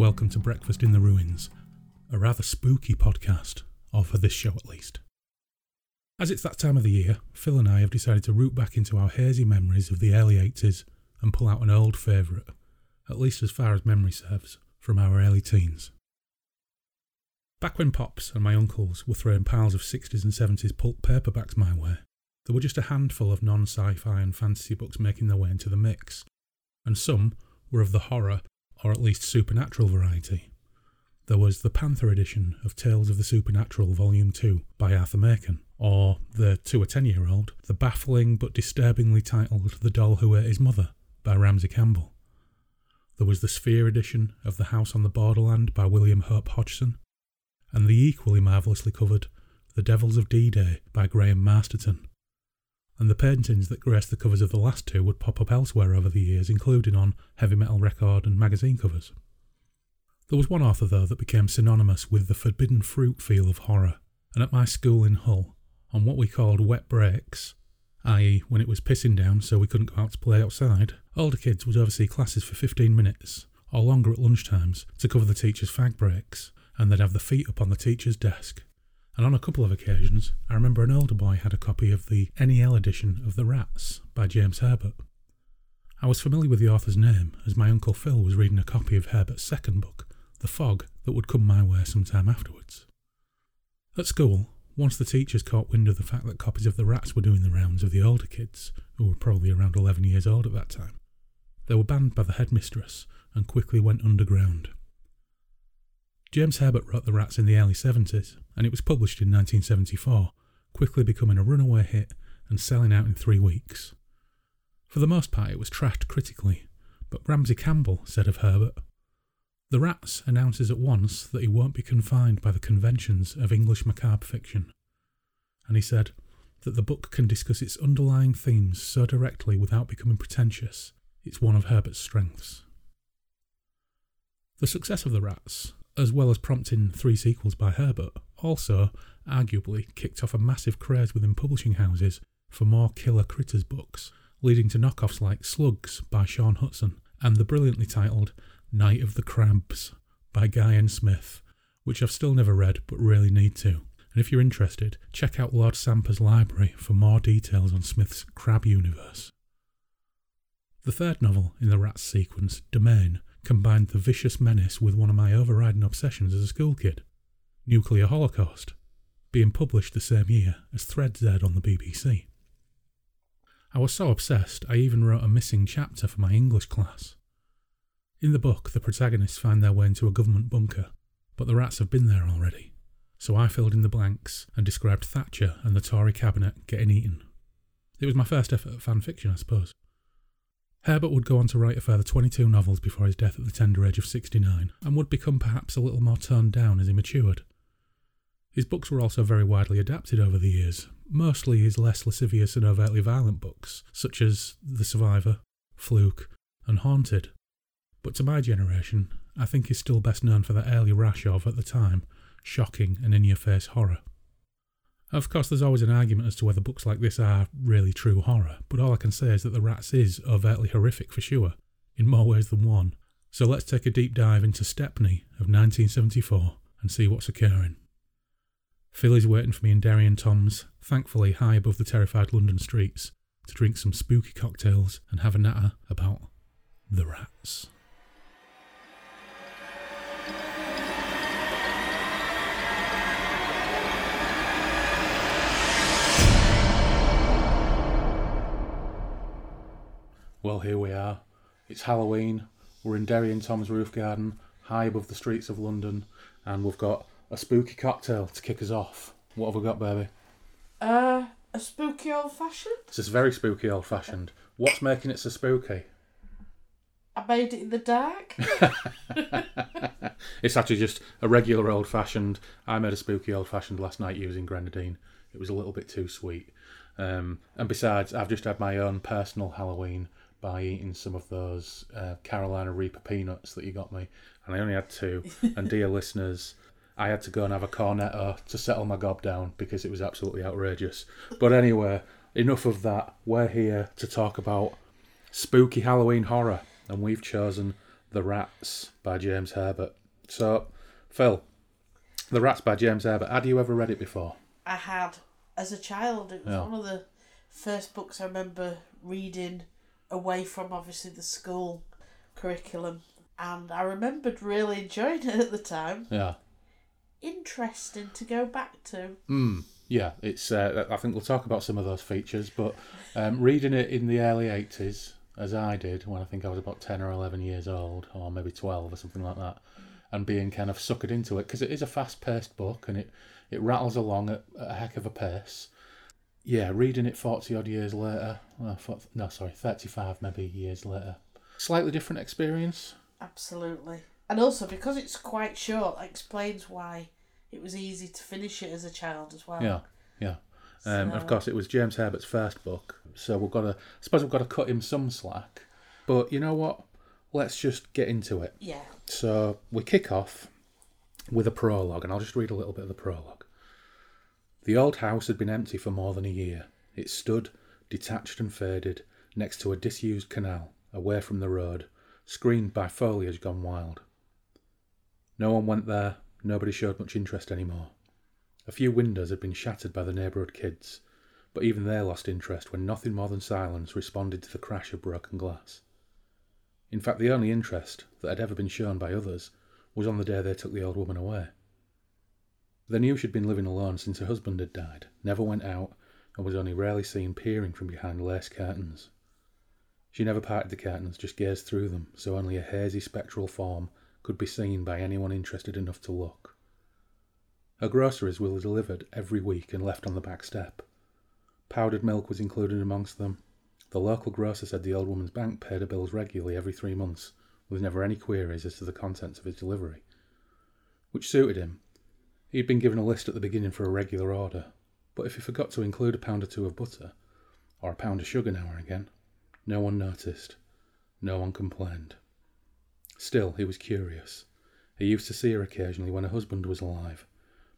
welcome to Breakfast in the Ruins, a rather spooky podcast, or for this show at least. As it's that time of the year, Phil and I have decided to root back into our hazy memories of the early 80s and pull out an old favourite, at least as far as memory serves, from our early teens. Back when Pops and my uncles were throwing piles of 60s and 70s pulp paperbacks my way, there were just a handful of non sci fi and fantasy books making their way into the mix, and some were of the horror or at least supernatural variety. There was the Panther edition of Tales of the Supernatural Volume 2 by Arthur Machen, or the to a 10 year old, the baffling but disturbingly titled The Doll Who Ate His Mother by Ramsey Campbell. There was the Sphere edition of The House on the Borderland by William Hope Hodgson, and the equally marvellously covered The Devils of D Day by Graham Masterton. And the paintings that graced the covers of the last two would pop up elsewhere over the years, including on heavy metal record and magazine covers. There was one author, though, that became synonymous with the forbidden fruit feel of horror, and at my school in Hull, on what we called wet breaks, i.e., when it was pissing down so we couldn't go out to play outside, older kids would oversee classes for 15 minutes, or longer at lunchtimes, to cover the teacher's fag breaks, and they'd have the feet up on the teacher's desk. And on a couple of occasions, I remember an older boy had a copy of the NEL edition of The Rats by James Herbert. I was familiar with the author's name as my Uncle Phil was reading a copy of Herbert's second book, The Fog, that would come my way some time afterwards. At school, once the teachers caught wind of the fact that copies of The Rats were doing the rounds of the older kids, who were probably around 11 years old at that time, they were banned by the headmistress and quickly went underground. James Herbert wrote The Rats in the early 70s, and it was published in 1974, quickly becoming a runaway hit and selling out in three weeks. For the most part, it was trashed critically, but Ramsey Campbell said of Herbert, The Rats announces at once that he won't be confined by the conventions of English macabre fiction. And he said that the book can discuss its underlying themes so directly without becoming pretentious. It's one of Herbert's strengths. The success of The Rats as well as prompting three sequels by Herbert, also arguably kicked off a massive craze within publishing houses for more killer critters books, leading to knockoffs like Slugs by Shaun Hutson and the brilliantly titled Night of the Crabs by Guy N. Smith, which I've still never read but really need to. And if you're interested, check out Lord Sampa's library for more details on Smith's crab universe. The third novel in the Rats sequence, Domain, combined the vicious menace with one of my overriding obsessions as a school kid Nuclear Holocaust, being published the same year as Threads aired on the BBC. I was so obsessed, I even wrote a missing chapter for my English class. In the book, the protagonists find their way into a government bunker, but the rats have been there already. So I filled in the blanks and described Thatcher and the Tory cabinet getting eaten. It was my first effort at fan fiction, I suppose. Herbert would go on to write a further 22 novels before his death at the tender age of 69, and would become perhaps a little more toned down as he matured. His books were also very widely adapted over the years, mostly his less lascivious and overtly violent books, such as The Survivor, Fluke, and Haunted. But to my generation, I think he's still best known for that early rash of, at the time, shocking and in your face horror. Of course, there's always an argument as to whether books like this are really true horror, but all I can say is that The Rats is overtly horrific for sure, in more ways than one. So let's take a deep dive into Stepney of 1974 and see what's occurring. Phil is waiting for me in Derry and Tom's, thankfully high above the terrified London streets, to drink some spooky cocktails and have a natter about the rats. Well, here we are. It's Halloween. We're in Derry and Tom's roof garden, high above the streets of London, and we've got a spooky cocktail to kick us off. What have we got, baby? Uh, a spooky old fashioned. This is very spooky, old fashioned. What's making it so spooky? I made it in the dark. it's actually just a regular old fashioned. I made a spooky old fashioned last night using grenadine. It was a little bit too sweet. Um, and besides, I've just had my own personal Halloween by eating some of those uh, Carolina Reaper peanuts that you got me, and I only had two. and dear listeners, I had to go and have a cornetto to settle my gob down because it was absolutely outrageous. But anyway, enough of that. We're here to talk about spooky Halloween horror, and we've chosen The Rats by James Herbert. So, Phil, The Rats by James Herbert. Had you ever read it before? I had as a child. It was Yeah. one of the first books I remember reading away from obviously the school curriculum, and I remembered really enjoying it at the time. Yeah. Interesting to go back to. Mm, yeah, it's. Uh, I think we'll talk about some of those features, but um, reading it in the early eighties, as I did when I think I was about ten or eleven years old, or maybe twelve or something like that, and being kind of suckered into it because it is a fast-paced book and it it rattles along at, at a heck of a pace. Yeah, reading it forty odd years later, well, no, sorry, thirty-five maybe years later, slightly different experience. Absolutely. And also because it's quite short, that explains why it was easy to finish it as a child as well. Yeah, yeah. Um, Of course, it was James Herbert's first book, so we've got to. I suppose we've got to cut him some slack. But you know what? Let's just get into it. Yeah. So we kick off with a prologue, and I'll just read a little bit of the prologue. The old house had been empty for more than a year. It stood, detached and faded, next to a disused canal, away from the road, screened by foliage gone wild. No one went there, nobody showed much interest anymore. A few windows had been shattered by the neighbourhood kids, but even they lost interest when nothing more than silence responded to the crash of broken glass. In fact, the only interest that had ever been shown by others was on the day they took the old woman away. They knew she'd been living alone since her husband had died, never went out, and was only rarely seen peering from behind lace curtains. She never parted the curtains, just gazed through them, so only a hazy spectral form could be seen by anyone interested enough to look. Her groceries were delivered every week and left on the back step. Powdered milk was included amongst them. The local grocer said the old woman's bank paid her bills regularly every three months, with never any queries as to the contents of his delivery. Which suited him. He'd been given a list at the beginning for a regular order, but if he forgot to include a pound or two of butter, or a pound of sugar now and again, no one noticed. No one complained. Still, he was curious. He used to see her occasionally when her husband was alive,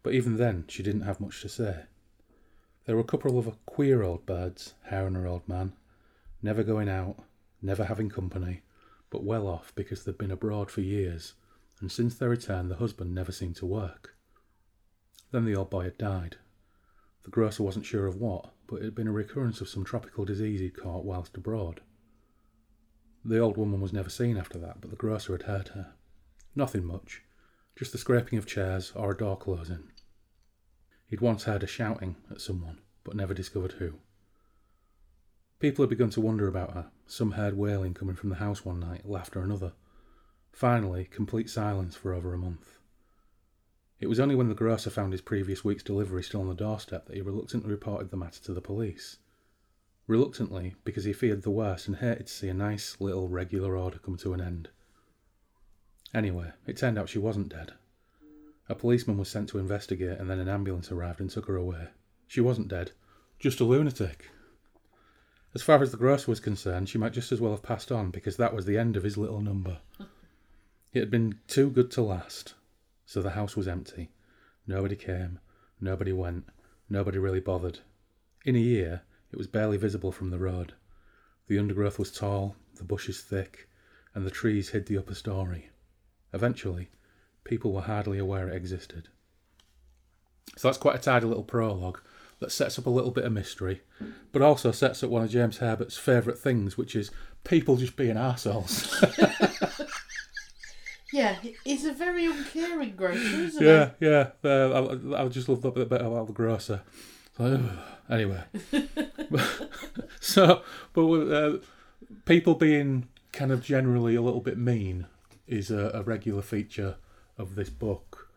but even then she didn't have much to say. There were a couple of queer old birds, her and her old man, never going out, never having company, but well off because they'd been abroad for years, and since their return the husband never seemed to work. Then the old boy had died. The grocer wasn't sure of what, but it had been a recurrence of some tropical disease he'd caught whilst abroad. The old woman was never seen after that, but the grocer had heard her. Nothing much, just the scraping of chairs or a door closing. He'd once heard her shouting at someone, but never discovered who. People had begun to wonder about her. Some heard wailing coming from the house one night, laughter another. Finally, complete silence for over a month. It was only when the grocer found his previous week's delivery still on the doorstep that he reluctantly reported the matter to the police. Reluctantly, because he feared the worst and hated to see a nice little regular order come to an end. Anyway, it turned out she wasn't dead. A policeman was sent to investigate, and then an ambulance arrived and took her away. She wasn't dead, just a lunatic. As far as the grocer was concerned, she might just as well have passed on because that was the end of his little number. It had been too good to last, so the house was empty. Nobody came, nobody went, nobody really bothered. In a year, it was barely visible from the road. The undergrowth was tall, the bushes thick, and the trees hid the upper story. Eventually, people were hardly aware it existed. So that's quite a tidy little prologue that sets up a little bit of mystery, but also sets up one of James Herbert's favourite things, which is people just being arseholes. Yeah, he's a very uncaring grocer, isn't yeah, yeah. Uh, I, I just love that bit about the grocer. So, anyway, so but uh, people being kind of generally a little bit mean is a, a regular feature of this book.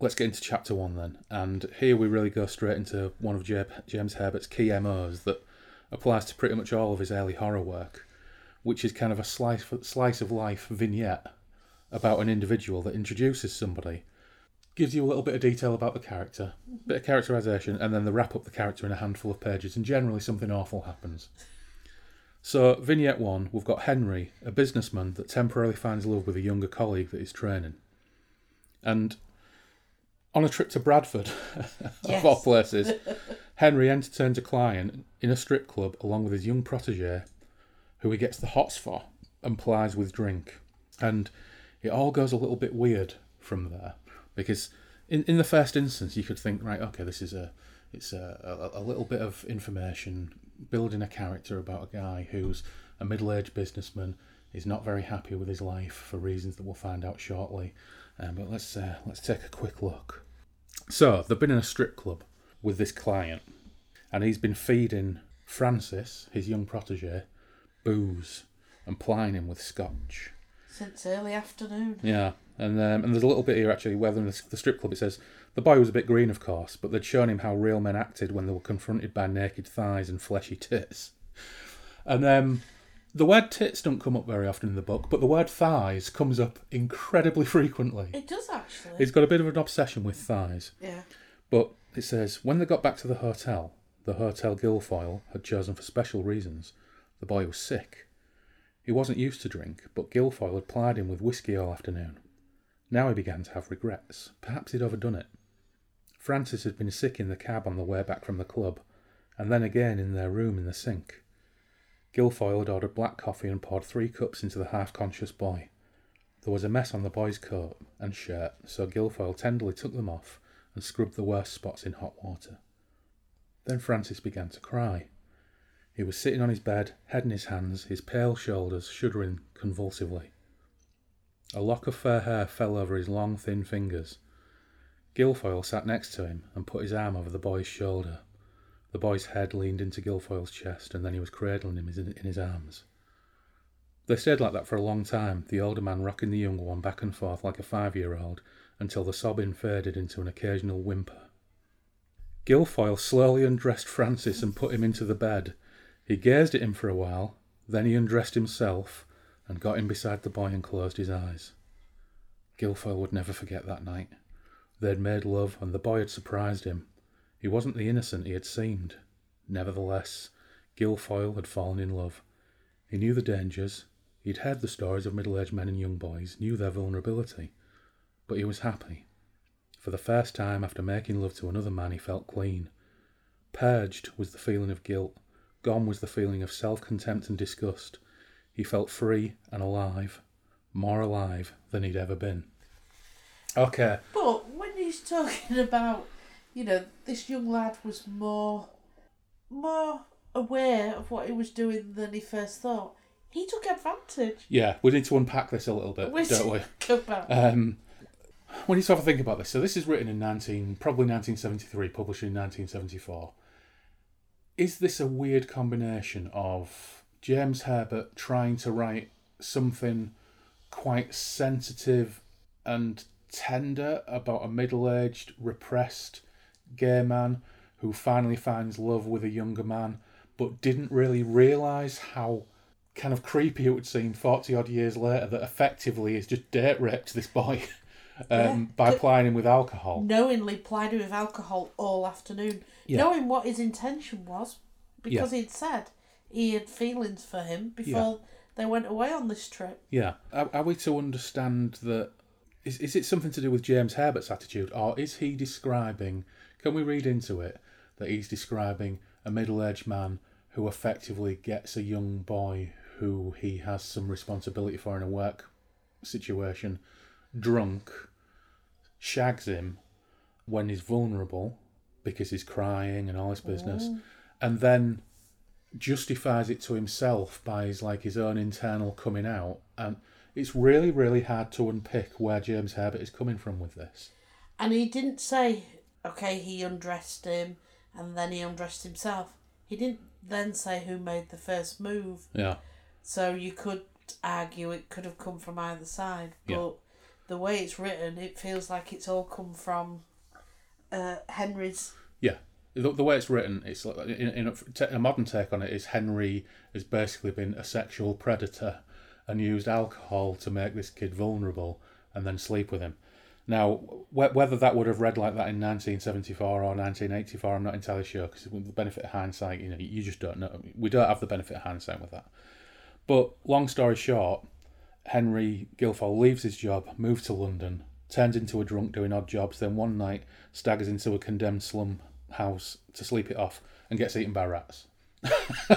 Let's get into chapter one then, and here we really go straight into one of James Herbert's key MOs that applies to pretty much all of his early horror work, which is kind of a slice slice of life vignette about an individual that introduces somebody, gives you a little bit of detail about the character, bit of characterization, and then they wrap up the character in a handful of pages, and generally something awful happens. So, vignette one, we've got Henry, a businessman that temporarily finds love with a younger colleague that he's training. And on a trip to Bradford, of all places, Henry entertains a client in a strip club along with his young protege, who he gets the hots for and plies with drink. And it all goes a little bit weird from there because in, in the first instance you could think right okay this is a it's a, a, a little bit of information building a character about a guy who's a middle-aged businessman is not very happy with his life for reasons that we'll find out shortly. Um, but let's uh, let's take a quick look. So they've been in a strip club with this client and he's been feeding Francis his young protege booze and plying him with scotch Since early afternoon. yeah, and um, and there's a little bit here actually where in the, the strip club it says the boy was a bit green, of course, but they'd shown him how real men acted when they were confronted by naked thighs and fleshy tits. And um, the word tits don't come up very often in the book, but the word thighs comes up incredibly frequently. It does actually. He's got a bit of an obsession with thighs. yeah. But it says when they got back to the hotel, the Hotel Guilfoyle had chosen for special reasons. The boy was sick. He wasn't used to drink, but Guilfoyle had plied him with whisky all afternoon. Now he began to have regrets. Perhaps he'd overdone it. Francis had been sick in the cab on the way back from the club, and then again in their room in the sink. Guilfoyle had ordered black coffee and poured three cups into the half conscious boy. There was a mess on the boy's coat and shirt, so Guilfoyle tenderly took them off and scrubbed the worst spots in hot water. Then Francis began to cry. He was sitting on his bed, head in his hands, his pale shoulders shuddering convulsively. A lock of fair hair fell over his long, thin fingers. Guilfoyle sat next to him and put his arm over the boy's shoulder. The boy's head leaned into Guilfoyle's chest, and then he was cradling him in his arms. They stayed like that for a long time, the older man rocking the younger one back and forth like a five year old, until the sobbing faded into an occasional whimper. Guilfoyle slowly undressed Francis and put him into the bed. He gazed at him for a while, then he undressed himself and got him beside the boy and closed his eyes. Guilfoyle would never forget that night. They'd made love, and the boy had surprised him. He wasn't the innocent he had seemed. Nevertheless, Guilfoyle had fallen in love. He knew the dangers. He'd heard the stories of middle aged men and young boys, knew their vulnerability. But he was happy. For the first time after making love to another man, he felt clean. Purged was the feeling of guilt. Gone was the feeling of self contempt and disgust. He felt free and alive, more alive than he'd ever been. Okay, But when he's talking about, you know, this young lad was more, more aware of what he was doing than he first thought. He took advantage. yeah, we need to unpack this a little bit, Which- don't we? Back. Um, we need to have a think about this. So this is written in 19, probably 1973, published in 1974. Is this a weird combination of James Herbert trying to write something quite sensitive and tender about a middle-aged, repressed gay man who finally finds love with a younger man, but didn't really realise how kind of creepy it would seem 40 odd years later that effectively he's just date raped this boy um, Yeah. by plying him with alcohol. knowingly plied him with alcohol all afternoon, Yeah. knowing what his intention was, because he'd said he had feelings for him before they went away on this trip. Yeah. Are, are we to understand that? Is, is it something to do with James Herbert's attitude, or is he describing? Can we read into it that he's describing a middle-aged man who effectively gets a young boy who he has some responsibility for in a work situation, drunk, shags him when he's vulnerable because he's crying and all this business, oh. and then justifies it to himself by his like his own internal coming out and it's really really hard to unpick where James Herbert is coming from with this And he didn't say, okay, he undressed him and then he undressed himself. He didn't then say who made the first move. yeah So you could argue it could have come from either side. But Yeah. The way it's written, it feels like it's all come from uh, Henry's. yeah. The, the way it's written it's like in, in a, t- a modern take on it is Henry has basically been a sexual predator and used alcohol to make this kid vulnerable and then sleep with him. Now wh- whether that would have read like that in 1974 or 1984 I'm not entirely sure because the benefit of hindsight you know you just don't know. We don't have the benefit of hindsight with that. But long story short, Henry Guilfoyle leaves his job, moves to London, turns into a drunk doing odd jobs, then one night staggers into a condemned slum house to sleep it off and gets eaten by rats.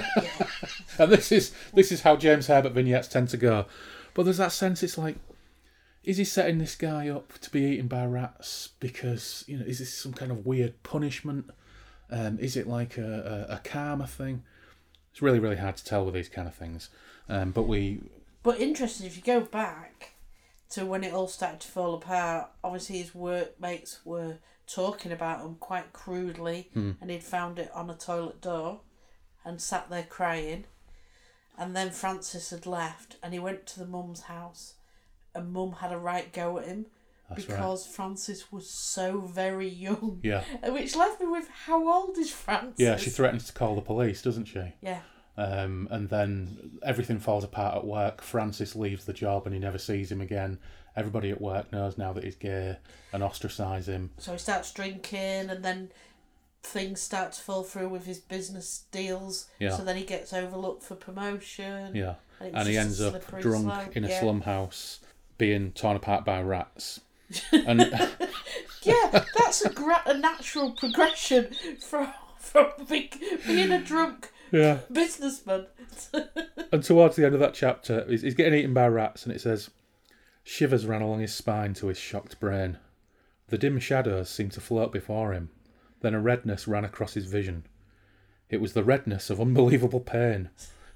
and this is this is how James Herbert vignettes tend to go. But there's that sense. It's like, is he setting this guy up to be eaten by rats because you know? Is this some kind of weird punishment? Um, is it like a, a, a karma thing? It's really really hard to tell with these kind of things. Um, but we But interesting, if you go back to when it all started to fall apart, obviously his workmates were talking about him quite crudely, hmm. and he'd found it on a toilet door and sat there crying. And then Francis had left, and he went to the mum's house, and mum had a right go at him That's right. because Francis was so very young. yeah Which left me with how old is Francis? yeah she threatens to call the police, doesn't she? Yeah. Um, and then everything falls apart at work. Francis leaves the job and he never sees him again. Everybody at work knows now that he's gay and ostracise him. So he starts drinking, and then things start to fall through with his business deals. Yeah. So then he gets overlooked for promotion. Yeah. And, And he ends up drunk slope. in a yeah. slum house being torn apart by rats. And Yeah, that's a, gra- a natural progression from from being a drunk yeah. businessman. And towards the end of that chapter, he's, he's getting eaten by rats, and it says, Shivers ran along his spine to his shocked brain. The dim shadows seemed to float before him. Then a redness ran across his vision. It was the redness of unbelievable pain.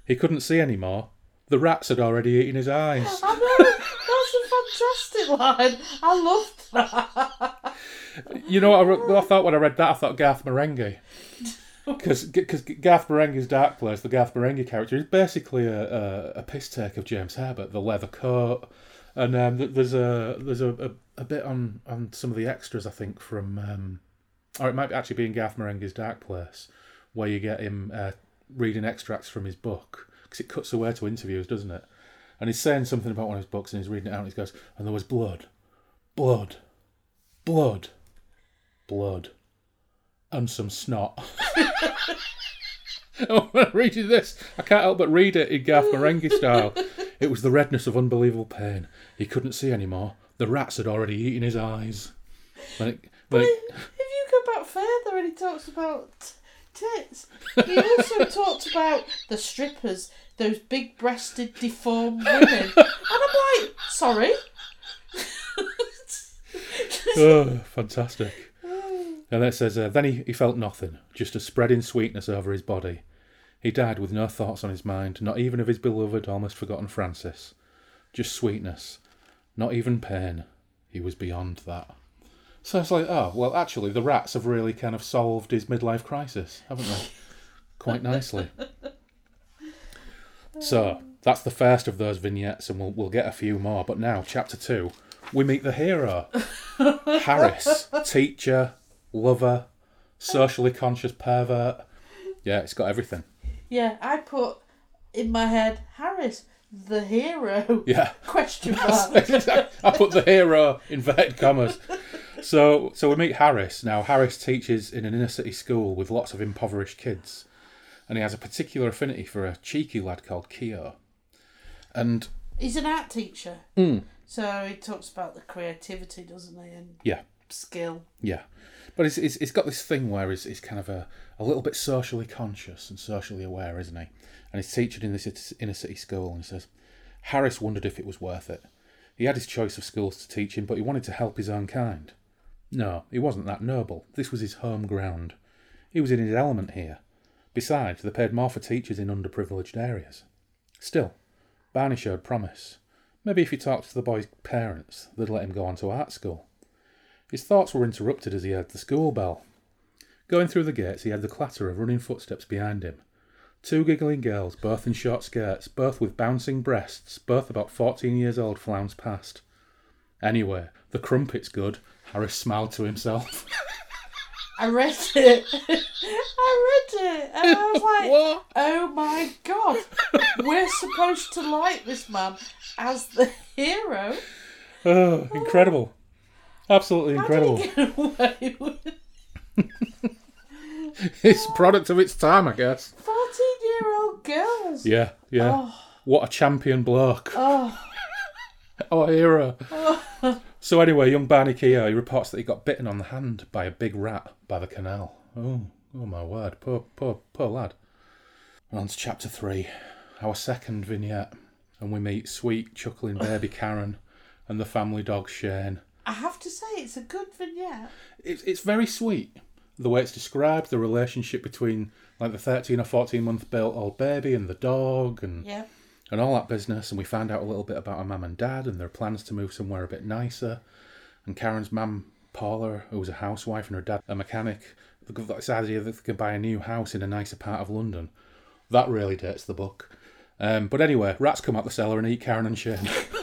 He couldn't see any more. The rats had already eaten his eyes. I know, that's a fantastic line. I loved that. You know what I, wrote- I thought when I read that? I thought Garth Marenghi. Because because Garth Marenghi's Dark Place, the Garth Marenghi character, is basically a, a, a piss take of James Herbert, the leather coat. And um, there's a there's a, a, a bit on, on some of the extras, I think, from. Um, or it might actually be in Garth Marenghi's Dark Place, where you get him uh, reading extracts from his book. Because it cuts away to interviews, doesn't it? And he's saying something about one of his books and he's reading it out and he goes, and there was blood, blood, blood, blood, and some snot. oh, when I read you this, I can't help but read it in Garth Marenghi style. It was the redness of unbelievable pain. He couldn't see anymore. The rats had already eaten his eyes. When it, when But it, if you go back further and he talks about tits, he also talked about the strippers, those big breasted, deformed women. And I'm like, sorry? oh, fantastic. And then it says, uh, then he, he felt nothing, just a spreading sweetness over his body. He died with no thoughts on his mind, not even of his beloved, almost forgotten Francis. Just sweetness, not even pain. He was beyond that. So it's like, oh, well, actually, the rats have really kind of solved his midlife crisis, haven't they? Quite nicely. So that's the first of those vignettes, and we'll, we'll get a few more. But now, chapter two, we meet the hero. Harris, teacher, lover, socially conscious pervert. Yeah, it's got everything. Yeah, I put in my head, Harris, the hero? Yeah. Question mark. I put the hero in inverted commas. So, so we meet Harris. Now, Harris teaches in an inner city school with lots of impoverished kids, and he has a particular affinity for a cheeky lad called Keogh. And He's an art teacher. Mm. So he talks about the creativity, doesn't he? And yeah, skill. Yeah, but it's, it's, it's got this thing where he's, he's kind of a, a little bit socially conscious and socially aware, isn't he? And he's teaching in this inner city school, and he says, Harris wondered if it was worth it. He had his choice of schools to teach in, but he wanted to help his own kind. No, he wasn't that noble. This was his home ground. He was in his element here. Besides, they paid more for teachers in underprivileged areas. Still, Barney showed promise. Maybe if he talked to the boy's parents, they'd let him go on to art school. His thoughts were interrupted as he heard the school bell. Going through the gates, he heard the clatter of running footsteps behind him. Two giggling girls, both in short skirts, both with bouncing breasts, both about fourteen years old, flounced past. Anyway, the crumpet's good, Harris smiled to himself. I read it. I read it. And I was like, what? oh my god. We're supposed to like this man as the hero. Oh, incredible. Absolutely How incredible. did he get away with It's product of its time, I guess. 14 year old girls? Yeah, yeah. Oh, What a champion bloke. oh, Oh, hero. so anyway, young Barney Keogh, he reports that he got bitten on the hand by a big rat by the canal. Oh, oh my word. Poor, poor, poor lad. And on to chapter three, our second vignette. and we meet sweet, chuckling baby Karen and the family dog Shane. I have to say, it's a good vignette. It's it's very sweet the way it's described, the relationship between like the thirteen or fourteen month built old baby and the dog, and Yeah. and all that business. And we find out a little bit about her mum and dad and their plans to move somewhere a bit nicer. And Karen's mum, Paula, who was a housewife, and her dad, a mechanic, they've got this idea that they can buy a new house in a nicer part of London. That really dates the book. Um, but anyway, rats come out the cellar and eat Karen and Shane.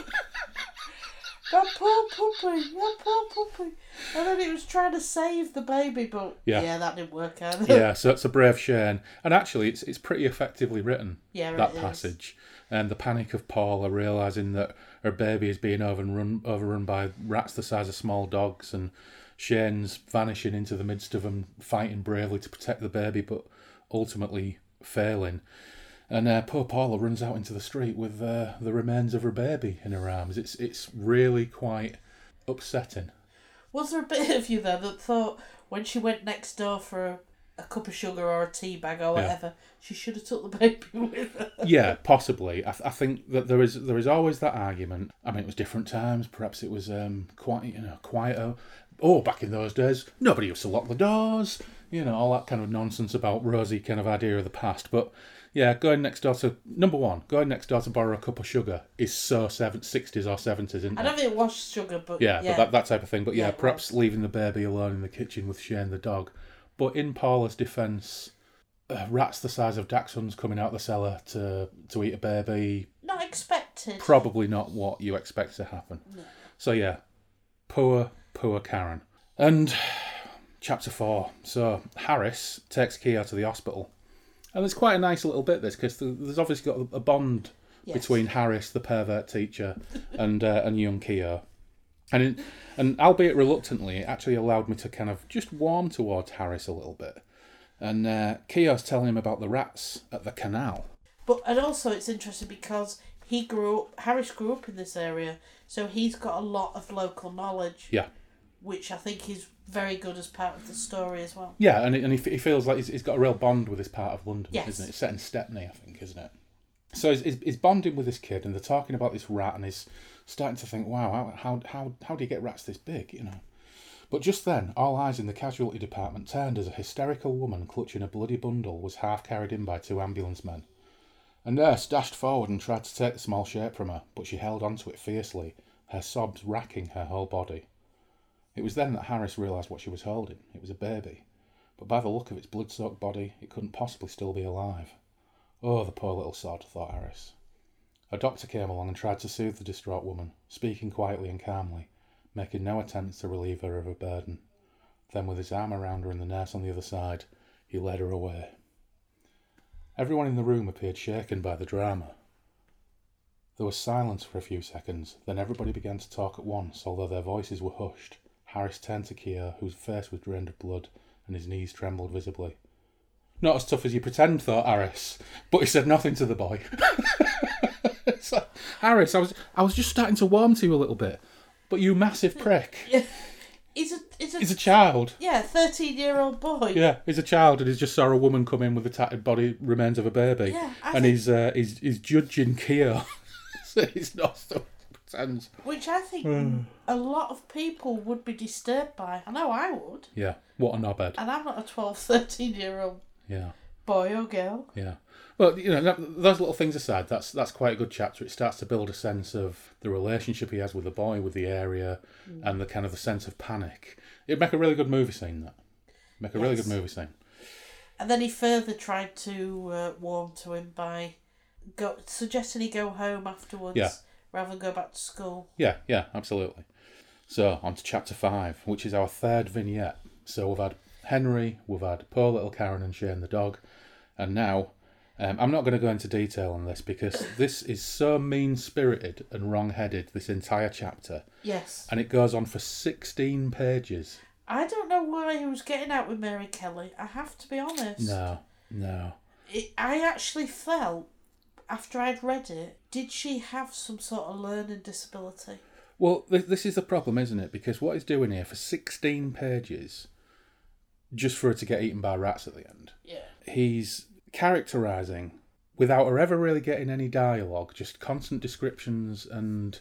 That poor puppy, that poor puppy. And then it was trying to save the baby, but Yeah. yeah, that didn't work either. yeah, so it's a brave Shane. And actually, it's, it's pretty effectively written. Yeah, that passage and the panic of Paula realizing that her baby is being overrun overrun by rats the size of small dogs and Shane's vanishing into the midst of them fighting bravely to protect the baby but ultimately failing and uh, poor Paula runs out into the street with uh, the remains of her baby in her arms it's it's really quite upsetting Was there a bit of you there that thought when she went next door for a, cup of sugar or a tea bag or whatever, she should have took the baby with her? yeah, possibly. I, th- I think that there is there is always that argument. I mean, it was different times. Perhaps it was um, quite you know quieter. Oh, back in those days, nobody used to lock the doors. You know all that kind of nonsense about rosy kind of idea of the past. But yeah, going next door to number one, going next door to borrow a cup of sugar is so seven, 60s or seventies, isn't I don't think it was sugar, but Yeah, yeah, but that, that type of thing. But yeah, Yeah, perhaps leaving the baby alone in the kitchen with Shane the dog. But in Paula's defence, uh, rats the size of dachshunds coming out the cellar to to eat a baby. not expected. Probably not what you expect to happen. So yeah, poor poor Karen. And chapter four. So Harris takes Keogh to the hospital, and there's quite a nice little bit this because there's obviously got a bond Yes. between Harris, the pervert teacher, and uh, and young Keogh. And in, and albeit reluctantly, it actually allowed me to kind of just warm towards Harris a little bit. And uh, Keogh's telling him about the rats at the canal. But and also it's interesting because he grew up. Harris grew up in this area, so he's got a lot of local knowledge. Yeah. Which I think is very good as part of the story as well. Yeah, and, and he, he feels like he's, he's got a real bond with this part of London, Yes. isn't it? It's set in Stepney, I think, isn't it? So he's, he's, he's bonding with this kid, and they're talking about this rat, and he's starting to think, wow, how, how, how, do you get rats this big, you know? But just then, all eyes in the casualty department turned as a hysterical woman clutching a bloody bundle was half carried in by two ambulance men. A nurse dashed forward and tried to take the small shape from her, but she held onto it fiercely, her sobs racking her whole body. It was then that Harris realised what she was holding. It was a baby, but by the look of its blood soaked body, it couldn't possibly still be alive. Oh, the poor little sod, thought Harris. A doctor came along and tried to soothe the distraught woman, speaking quietly and calmly, making no attempts to relieve her of her burden. Then, with his arm around her and the nurse on the other side, he led her away. Everyone in the room appeared shaken by the drama. There was silence for a few seconds, then everybody began to talk at once, although their voices were hushed. Harris turned to Keogh, whose face was drained of blood, and his knees trembled visibly. Not as tough as you pretend, thought Harris, but he said nothing to the boy. Like, Harris, I was I was just starting to warm to you a little bit, but you massive prick. He's a he's a, He's a child. yeah thirteen year old boy. Yeah, he's a child, and he's just saw a woman come in with the tattered body remains of a baby, Yeah, I and think- he's uh, he's he's judging Keogh. so he's not so pretends. Which I think Hmm. a lot of people would be disturbed by. I know I would. Yeah, what a knobhead. And I'm not a 12, 13 year old Yeah. boy or girl. Yeah. Well, you know, that, those little things aside, that's that's quite a good chapter. It starts to build a sense of the relationship he has with the boy, with the area, and the kind of the sense of panic. It'd make a really good movie scene. That make a really Yes. good movie scene. And then he further tried to uh, warm to him by go suggesting he go home afterwards Yeah. Rather than go back to school. Yeah, yeah, absolutely. So on to chapter five, which is our third vignette. So we've had Henry, we've had poor little Karen and Shane the dog, and now um, I'm not going to go into detail on this because this is so mean spirited and wrong headed. This entire chapter. Yes. and it goes on for 16 pages. I don't know why he was getting out with Mary Kelly. I have to be honest. No, no. It, I actually felt, after I'd read it, did she have some sort of learning disability? Well, th- this is the problem, isn't it? Because what he's doing here for 16 pages, just for her to get eaten by rats at the end, Yeah. he's characterising without her ever really getting any dialogue, just constant descriptions and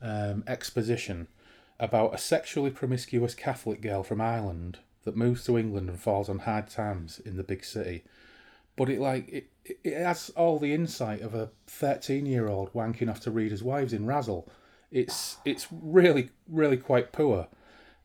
um, exposition about a sexually promiscuous Catholic girl from Ireland that moves to England and falls on hard times in the big city. But it like it, it has all the insight of a thirteen year old wanking off to readers' wives in Razzle. It's it's really really quite poor,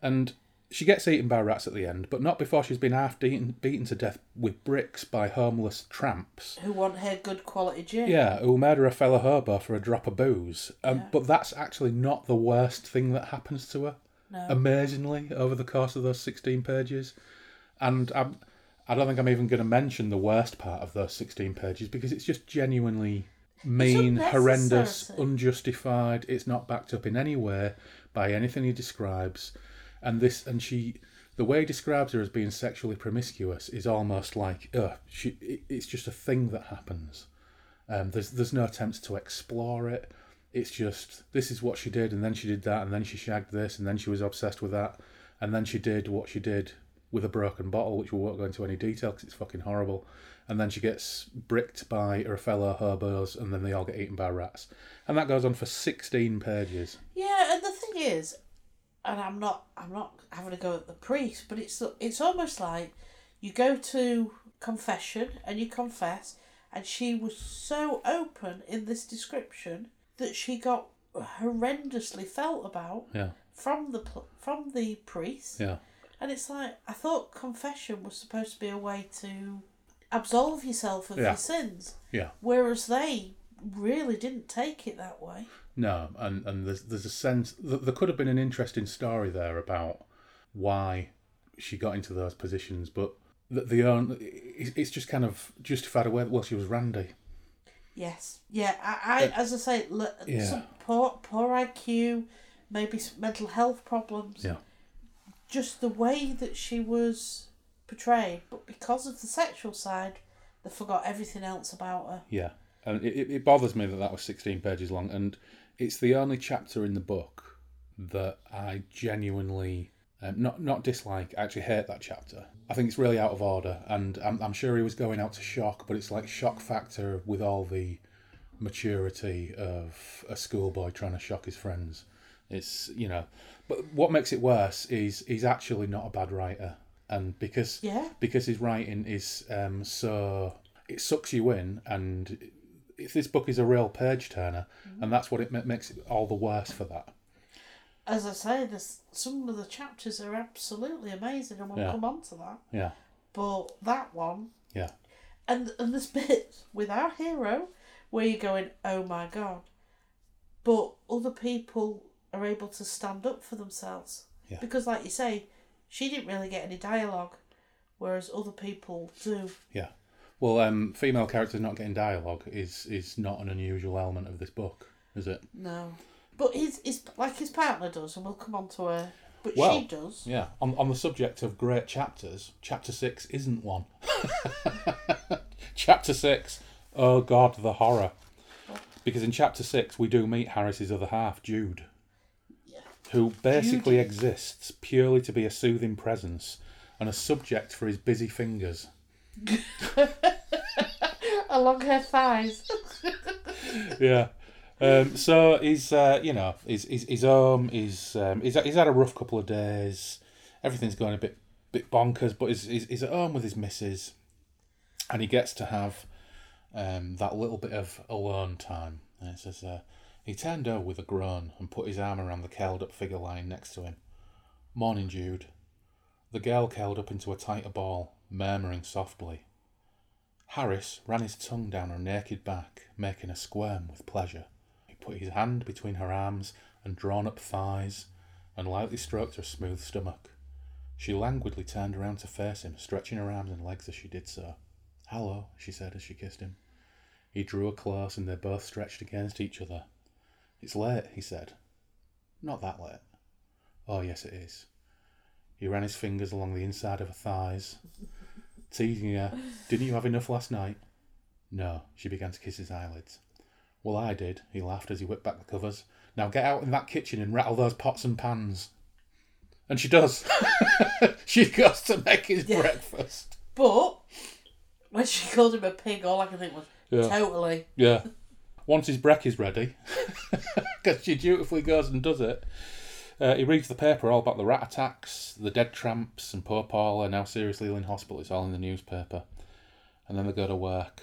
and she gets eaten by rats at the end, but not before she's been half beaten, beaten to death with bricks by homeless tramps. Who want her good quality gin? Yeah, who murder a fellow hobo for a drop of booze. Um, Yeah. But that's actually not the worst thing that happens to her. No. Amazingly, over the course of those sixteen pages, and I'm, I don't think I'm even going to mention the worst part of those sixteen pages because it's just genuinely mean, horrendous, unjustified. It's not backed up in any way by anything he describes, and this and she. The way he describes her as being sexually promiscuous is almost like, ugh, she, it, it's just a thing that happens. Um, there's there's no attempts to explore it. It's just this is what she did, and then she did that, and then she shagged this, and then she was obsessed with that, and then she did what she did with a broken bottle, which we won't go into any detail because it's fucking horrible. And then she gets bricked by her fellow hobos, and then they all get eaten by rats, and that goes on for sixteen pages. Yeah, and the thing is, and I'm not, I'm not having a go at the priest, but it's it's almost like you go to confession and you confess, and she was so open in this description that she got horrendously felt about Yeah, from the from the priest, yeah, and it's like I thought confession was supposed to be a way to absolve yourself of Yeah. your sins, yeah. whereas they really didn't take it that way. No, and and there's there's a sense that there could have been an interesting story there about why she got into those positions, but the, the own it's just kind of justified away. Well, she was Randy. Yes. Yeah. I, I as I say, l- Yeah. some poor poor IQ, maybe mental health problems. Yeah. Just the way that she was portrayed, but because of the sexual side, they forgot everything else about her. Yeah, and it, it- bothers me that that was 16 pages long, and it's the only chapter in the book that I genuinely um, not not dislike. I actually hate that chapter. I think it's really out of order, and I'm, I'm sure he was going out to shock, but it's like shock factor with all the maturity of a schoolboy trying to shock his friends. It's you know, but what makes it worse is he's actually not a bad writer, and because Yeah. because his writing is um, so it sucks you in, and if this book is a real page turner, and that's what it makes it all the worse for that. As I say, this some of the chapters are absolutely amazing, and we'll Yeah. come on to that. Yeah, But that one, yeah, and and this bit with our hero, where you're going, oh my god, but other people are able to stand up for themselves Yeah. because, like you say, she didn't really get any dialogue, whereas other people do. yeah. Well, um, female characters not getting dialogue is is not an unusual element of this book, is it? No, but his his like his partner does, and we'll come on to her. But Well, she does. Yeah. On on the subject of great chapters, chapter six isn't one. chapter six, oh god, the horror. Because in chapter six we do meet Harris's other half, Jude. Who basically exists purely to be a soothing presence and a subject for his busy fingers. Along her thighs. Yeah. Um, so he's, uh, you know, he's, he's, he's home. He's, um, he's, he's had a rough couple of days. Everything's going a bit, bit bonkers, but he's, he's, he's at home with his missus, and he gets to have um, that little bit of alone time. And it says, uh, he turned over with a groan and put his arm around the curled up figure lying next to him. Morning, Jude. The girl curled up into a tighter ball, murmuring softly. Harris ran his tongue down her naked back, making her squirm with pleasure. He put his hand between her arms and drawn up thighs, and lightly stroked her smooth stomach. She languidly turned around to face him, stretching her arms and legs as she did so. Hello, she said as she kissed him. He drew her close, and they both stretched against each other. It's late, he said. Not that late. Oh, yes, it is. He ran his fingers along the inside of her thighs, teasing her. Didn't you have enough last night? No, she began to kiss his eyelids. Well, I did, he laughed as he whipped back the covers. Now get out in that kitchen and rattle those pots and pans. And she does. she goes to make his breakfast. But when she called him a pig, all I can think was, Yeah. Totally. Yeah. Once his break is ready, because she dutifully goes and does it, uh, he reads the paper all about the rat attacks, the dead tramps, and poor Paula now seriously ill in hospital. It's all in the newspaper. And then they go to work.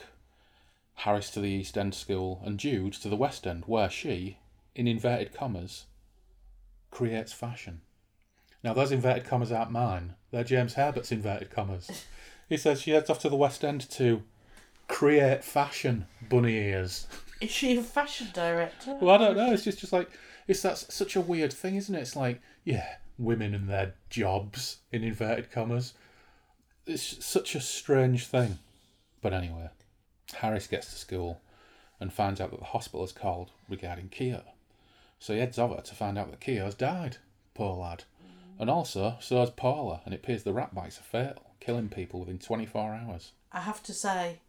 Harris to the East End school, and Jude to the West End, where she, in inverted commas, creates fashion. Now, those inverted commas aren't mine. They're James Herbert's inverted commas. He says she heads off to the West End to create fashion, bunny ears. Is she a fashion director? Well, I don't know. It's just, just like it's that's such a weird thing, isn't it? It's like yeah, women and their jobs in inverted commas. It's such a strange thing. But anyway, Harris gets to school and finds out that the hospital is called regarding Keogh. So he heads over to find out that Keogh's died. Poor lad. And also, so has Paula, and it appears the rat bites are fatal, killing people within 24 hours. I have to say,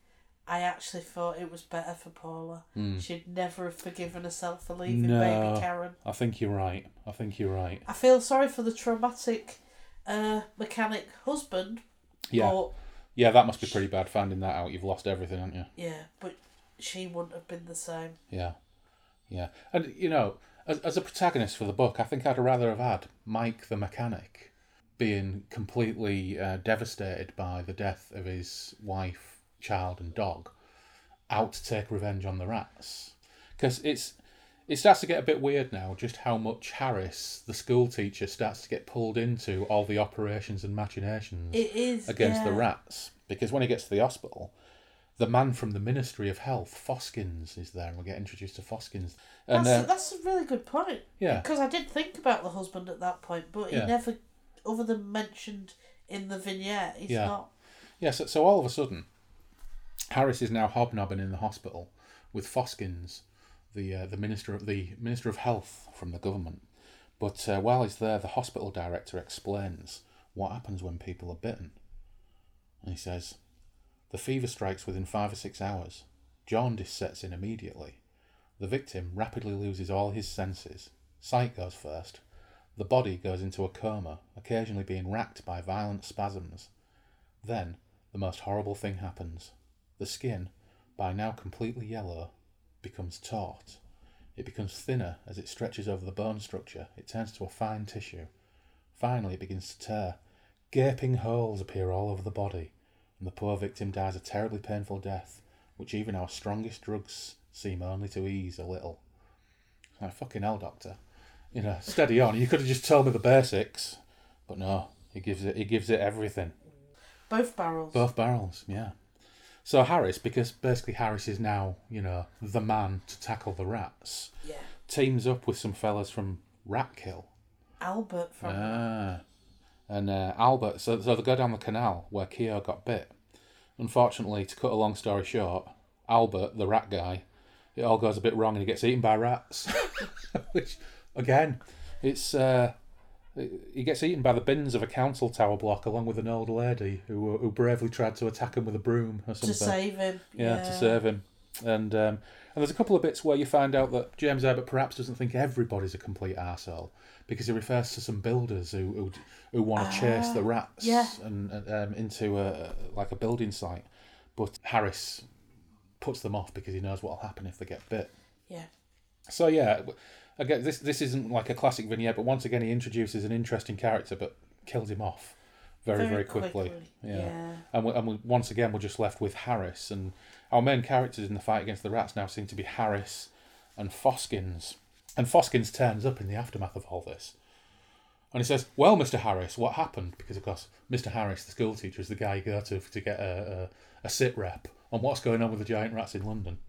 I actually thought it was better for Paula. She'd never have forgiven herself for leaving No. baby Karen. I think you're right. I think you're right. I feel sorry for the traumatic uh, mechanic husband. Yeah. Yeah, that must be pretty bad finding that out. You've lost everything, haven't you? yeah, but she wouldn't have been the same. Yeah, yeah, and you know, as, as a protagonist for the book, I think I'd rather have had Mike the mechanic being completely uh, devastated by the death of his wife, child, and dog, out to take revenge on the rats, because it's it starts to get a bit weird now. Just how much Harris, the school teacher, starts to get pulled into all the operations and machinations is against the rats, because when he gets to the hospital. The man from the Ministry of Health, Foskins, is there, and we get introduced to Foskins. And That's, uh, that's a really good point. Yeah. Because I did think about the husband at that point, but Yeah. he never, other than mentioned in the vignette, he's Yeah. not. yeah, so, so all of a sudden, Harris is now hobnobbing in the hospital with Foskins, the uh, the minister of the minister of health from the government. But uh, while he's there, the hospital director explains what happens when people are bitten. And he says, the fever strikes within five or six hours. Jaundice sets in immediately. The victim rapidly loses all his senses. Sight goes first. The body goes into a coma, occasionally being racked by violent spasms. Then, the most horrible thing happens. The skin, by now completely yellow, becomes taut. It becomes thinner as it stretches over the bone structure. It turns to a fine tissue. Finally, it begins to tear. Gaping holes appear all over the body, and the poor victim dies a terribly painful death, which even our strongest drugs seem only to ease a little. Like, fucking hell, Doctor. You know, steady on. You could have just told me the basics. But no, he gives it, he gives it everything. Both barrels. Both barrels, yeah. So Harris, because basically Harris is now, you know, the man to tackle the rats, yeah. teams up with some fellas from Ratkill. Albert from. Ah. And uh, Albert, so, so they go down the canal where Keogh got bit. Unfortunately, to cut a long story short, Albert, the rat guy, it all goes a bit wrong and he gets eaten by rats. Which, again, it's. Uh, he gets eaten by the bins of a council tower block along with an old lady who who bravely tried to attack him with a broom or something. to save him. Yeah, to save him. And um, and there's a couple of bits where you find out that James Herbert perhaps doesn't think everybody's a complete arsehole because he refers to some builders who who, who want to chase the rats yeah. and and, um, into a like a building site, but Harris puts them off because he knows what will happen if they get bit. Yeah. So yeah, again, this this isn't like a classic vignette, but once again he introduces an interesting character, but kills him off very very, quickly. Yeah, Yeah. and we, and we, once again we're just left with Harris, and our main characters in the fight against the rats now seem to be Harris and Foskins, and Foskins turns up in the aftermath of all this. And he says, "Well, Mister Harris, what happened?" Because of course, Mister Harris, the school teacher, is the guy you go to to get a, a, a sit rep on what's going on with the giant rats in London.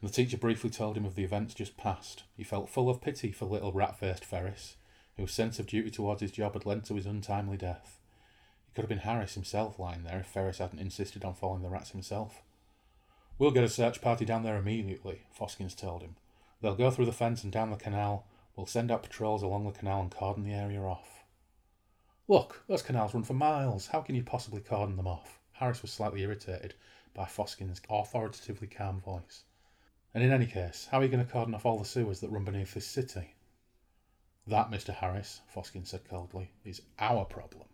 And the teacher briefly told him of the events just past. He felt full of pity for little rat-faced Ferris, whose sense of duty towards his job had led to his untimely death. It could have been Harris himself lying there if Ferris hadn't insisted on following the rats himself. We'll get a search party down there immediately, Foskins told him. They'll go through the fence and down the canal. We'll send out patrols along the canal and cordon the area off. Look, those canals run for miles. How can you possibly cordon them off? Harris was slightly irritated by Foskins' authoritatively calm voice. And in any case, how are you going to cordon off all the sewers that run beneath this city? That, Mr. Harris, Foskin said coldly, is our problem.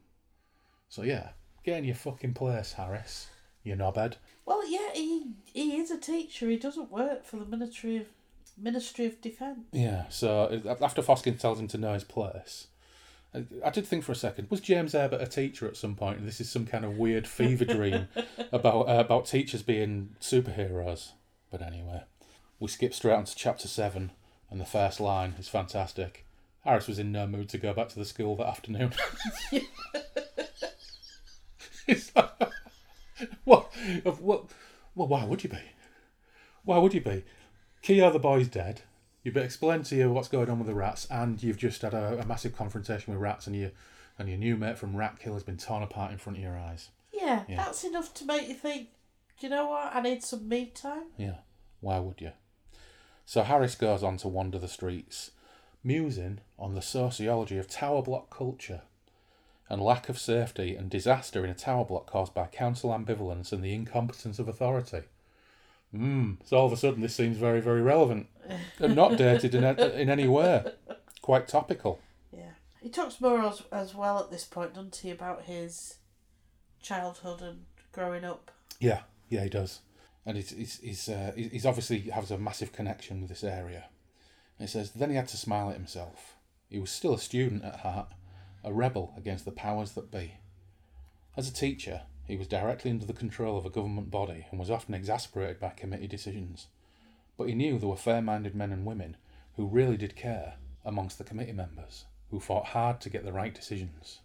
So yeah, get in your fucking place, Harris. you knobhead. Well, yeah, he he is a teacher. He doesn't work for the Ministry of Ministry of Defence. Yeah, so after Foskin tells him to know his place, I, I did think for a second, was James Herbert a teacher at some point? And this is some kind of weird fever dream about uh, about teachers being superheroes. But anyway, we skip straight on to chapter 7, and the first line is fantastic. Harris was in no mood to go back to the school that afternoon. It's like, what, what, well, why would you be? Why would you be? Keogh the boy's dead. You've been explained to you what's going on with the rats, and you've just had a, a massive confrontation with rats, and you and your new mate from Rat Kill has been torn apart in front of your eyes. Yeah, Yeah. that's enough to make you think. Do you know what? I need some me time. Yeah, why would you? So Harris goes on to wander the streets, musing on the sociology of tower block culture and lack of safety and disaster in a tower block caused by council ambivalence and the incompetence of authority. Hmm, so all of a sudden this seems very, very relevant and not dated in, a- in any way. Quite topical. Yeah, he talks more as, as well at this point, doesn't he, about his childhood and growing up. Yeah, yeah, he does, and he's he's he's, uh, he's obviously has a massive connection with this area. And it says then he had to smile at himself. He was still a student at heart, a rebel against the powers that be. As a teacher, he was directly under the control of a government body and was often exasperated by committee decisions. But he knew there were fair-minded men and women who really did care amongst the committee members, who fought hard to get the right decisions.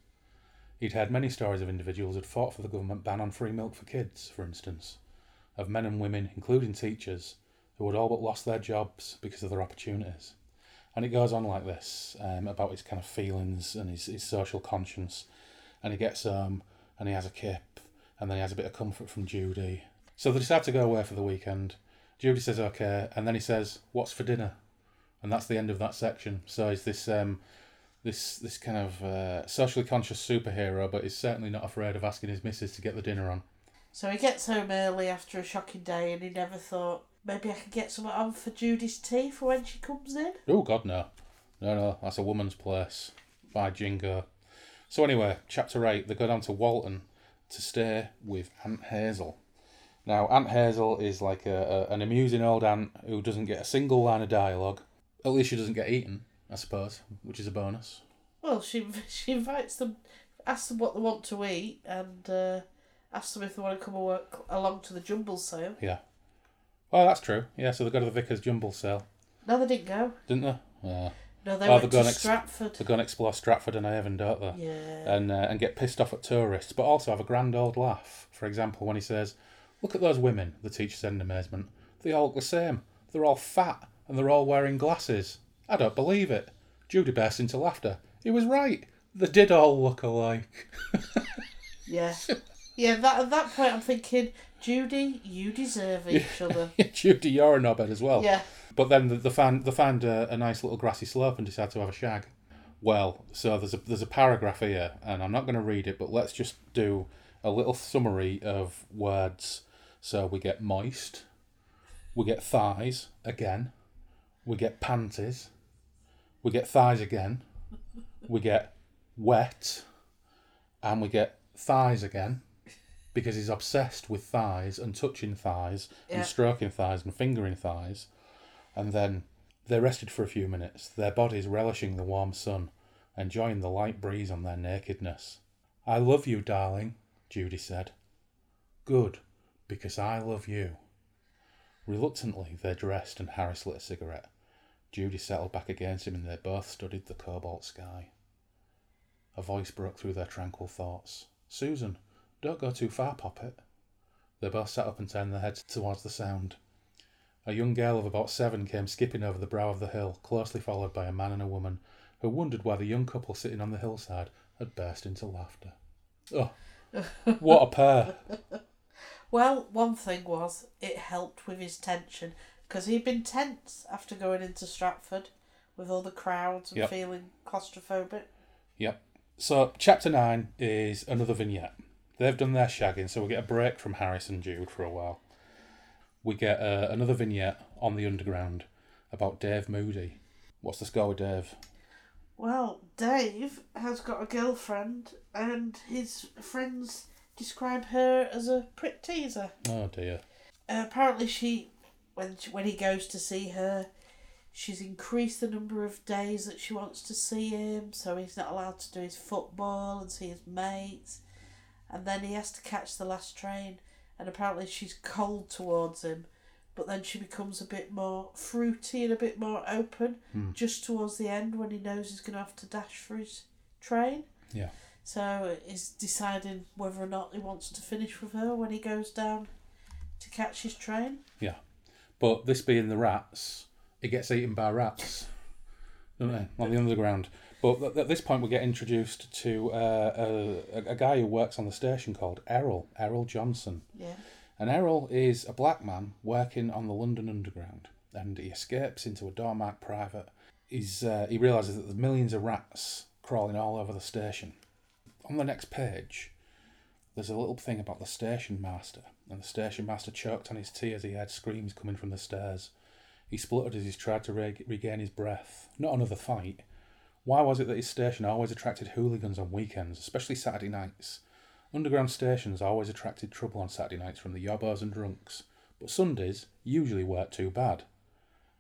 He'd heard many stories of individuals who'd fought for the government ban on free milk for kids, for instance, of men and women, including teachers, who had all but lost their jobs because of their opportunities. And it goes on like this um, about his kind of feelings and his, his social conscience. And he gets home and he has a kip, and then he has a bit of comfort from Judy. So they decide to go away for the weekend. Judy says okay, and then he says, "What's for dinner?" And that's the end of that section. So he's this um, this this kind of uh, socially conscious superhero, but he's certainly not afraid of asking his missus to get the dinner on. So he gets home early after a shocking day and he never thought, maybe I could get something on for Judy's tea for when she comes in. Oh God, no, no, no, that's a woman's place. By Jingo. So anyway, chapter eight, they go down to Walton to stay with Aunt Hazel. Now, Aunt Hazel is like a, a an amusing old aunt who doesn't get a single line of dialogue. At least she doesn't get eaten, I suppose, which is a bonus. Well, she she invites them, asks them what they want to eat, and uh, asks them if they want to come and work along to the jumble sale. Yeah. Well, that's true. Yeah, so they go to the Vicar's Jumble sale, No, they didn't go. didn't they? Yeah. No, they Oh, went they're to ex- Stratford. They go and explore Stratford and Avon, don't they? Yeah. and uh, and get pissed off at tourists, but also have a grand old laugh. For example, when he says, "Look at those women," the teacher said in amazement. They all look the same. They're all fat and they're all wearing glasses. I don't believe it. Judy burst into laughter. He was right. They did all look alike. Yeah. Yeah, that, at that point I'm thinking, Judy, you deserve each other. Judy, you're a knobhead as well. Yeah. But then the, they find they find a, uh, a nice little grassy slope and decide to have a shag. Well, so there's a there's a paragraph here, and I'm not going to read it, but let's just do a little summary of words. So we get moist, we get thighs again, we get panties, we get thighs again, we get wet, and we get thighs again, because he's obsessed with thighs and touching thighs Yeah. and stroking thighs and fingering thighs. And then they rested for a few minutes, their bodies relishing the warm sun, enjoying the light breeze on their nakedness. I love you, darling, Judy said. Good, because I love you. Reluctantly, they dressed and Harris lit a cigarette. Judy settled back against him and they both studied the cobalt sky. A voice broke through their tranquil thoughts. Susan, don't go too far, Poppet. They both sat up and turned their heads towards the sound. A young girl of about seven came skipping over the brow of the hill, closely followed by a man and a woman, who wondered why the young couple sitting on the hillside had burst into laughter. Oh, what a pair! Well, one thing was, it helped with his tension, because he'd been tense after going into Stratford with all the crowds and Yep. feeling claustrophobic. Yep. So, chapter 9 is another vignette. They've done their shagging, so we get a break from Harris and Jude for a while. We get uh, another vignette on the underground about Dave Moody. What's the score with Dave? Well, Dave has got a girlfriend, and his friends describe her as a prick teaser. Oh dear. Uh, apparently, she when she, when he goes to see her, she's increased the number of days that she wants to see him, so he's not allowed to do his football and see his mates, and then he has to catch the last train, and apparently she's cold towards him, but then she becomes a bit more fruity and a bit more open Hmm. just towards the end when he knows he's going to have to dash for his train. Yeah. So he's deciding whether or not he wants to finish with her when he goes down to catch his train. Yeah. But this being the rats, it gets eaten by rats, don't they? On the underground. But at- this point, we get introduced to uh, a, a guy who works on the station called Errol, Errol Johnson. Yeah. And Errol is a black man working on the London Underground, and he escapes into a Dormark private. He's uh, he realizes that there's millions of rats crawling all over the station. On the next page, there's a little thing about the station master, and the station master choked on his tea as he heard screams coming from the stairs. He spluttered as he tried to reg- regain his breath. Not another fight. Why was it that his station always attracted hooligans on weekends, especially Saturday nights? Underground stations always attracted trouble on Saturday nights from the yobbos and drunks, but Sundays usually weren't too bad.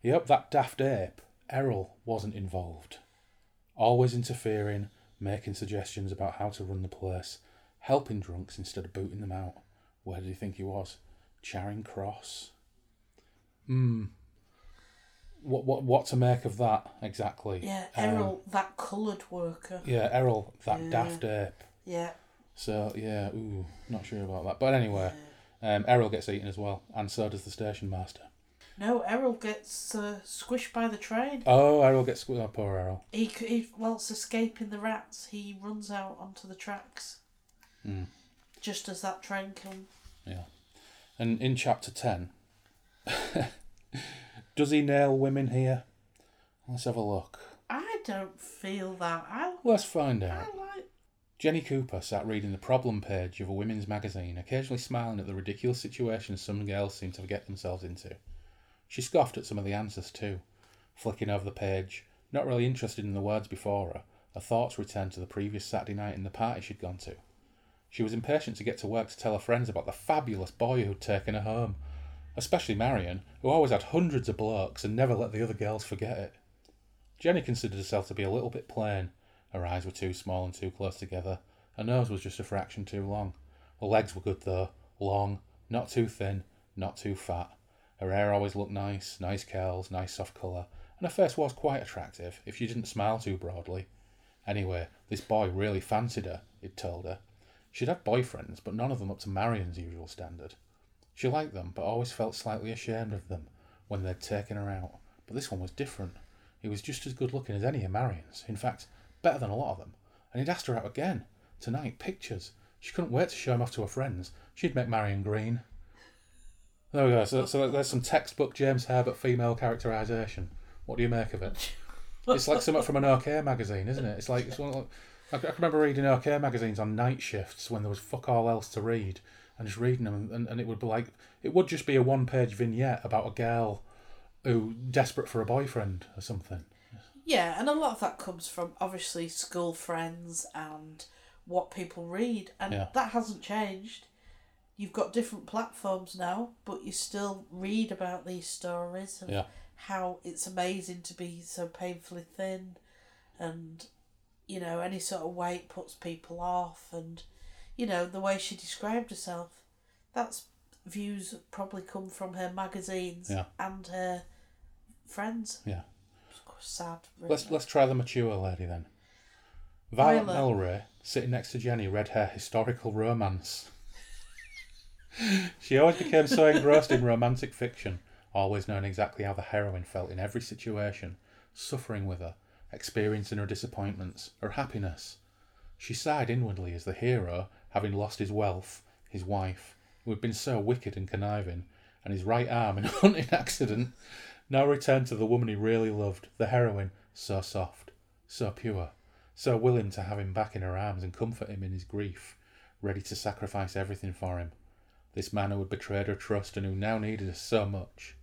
He hoped that daft ape, Errol, wasn't involved. Always interfering, making suggestions about how to run the place, helping drunks instead of booting them out. Where did he think he was? Charing Cross? Hmm. What, what, what to make of that exactly? Yeah, Um, Errol, that coloured worker. yeah, Errol, that Yeah. daft ape. Yeah. So yeah, ooh, not sure about that. But anyway, um, Errol gets eaten as well, and so does the station master. No, Errol gets uh, squished by the train. Oh, Errol gets squished. oh, poor Errol. He, he whilst escaping the rats, he runs out onto the tracks Mm, just as that train comes. yeah, and in chapter ten, does he nail women here? Let's have a look. I don't feel that. I, Let's find I out. like. Jenny Cooper sat reading the problem page of a women's magazine, occasionally smiling at the ridiculous situations some girls seem to get themselves into. She scoffed at some of the answers too, flicking over the page, not really interested in the words before her. Her thoughts returned to the previous Saturday night in the party she'd gone to. She was impatient to get to work to tell her friends about the fabulous boy who'd taken her home, especially Marion, who always had hundreds of blokes and never let the other girls forget it. Jenny considered herself to be a little bit plain. Her eyes were too small and too close together. Her nose was just a fraction too long. Her legs were good though, long, not too thin, not too fat. Her hair always looked nice, nice curls, nice soft colour, and her face was quite attractive if she didn't smile too broadly. Anyway, this boy really fancied her, it told her. She'd had boyfriends, but none of them up to Marion's usual standard. She liked them, but always felt slightly ashamed of them when they'd taken her out. But this one was different. He was just as good looking as any of Marion's. In fact, better than a lot of them. And he'd asked her out again. Tonight, pictures. She couldn't wait to show him off to her friends. She'd make Marion green. There we go. So, so there's some textbook James Herbert female characterisation. What do you make of it? It's like something from an OK magazine, isn't it? It's like it's one. I I can remember reading OK magazines on night shifts when there was fuck all else to read, and just reading them, and, and it would be like it would just be a one-page vignette about a girl who desperate for a boyfriend or something. Yeah, and a lot of that comes from obviously school friends and what people read, and Yeah. that hasn't changed. You've got different platforms now, but you still read about these stories and Yeah. how it's amazing to be so painfully thin, and you know any sort of weight puts people off, and you know the way she described herself. That's views probably come from her magazines Yeah. and her friends. Yeah. Sad. Really. Let's let's try the mature lady then. Violet Violet. Melray, sitting next to Jenny, read her historical romance. she always became so engrossed in romantic fiction, always knowing exactly how the heroine felt in every situation, suffering with her, experiencing her disappointments, her happiness. She sighed inwardly as the hero, having lost his wealth, his wife, who had been so wicked and conniving, and his right arm in a hunting accident, now returned to the woman he really loved, the heroine, so soft, so pure, so willing to have him back in her arms and comfort him in his grief, ready to sacrifice everything for him. This man who had betrayed her trust and who now needed her so much.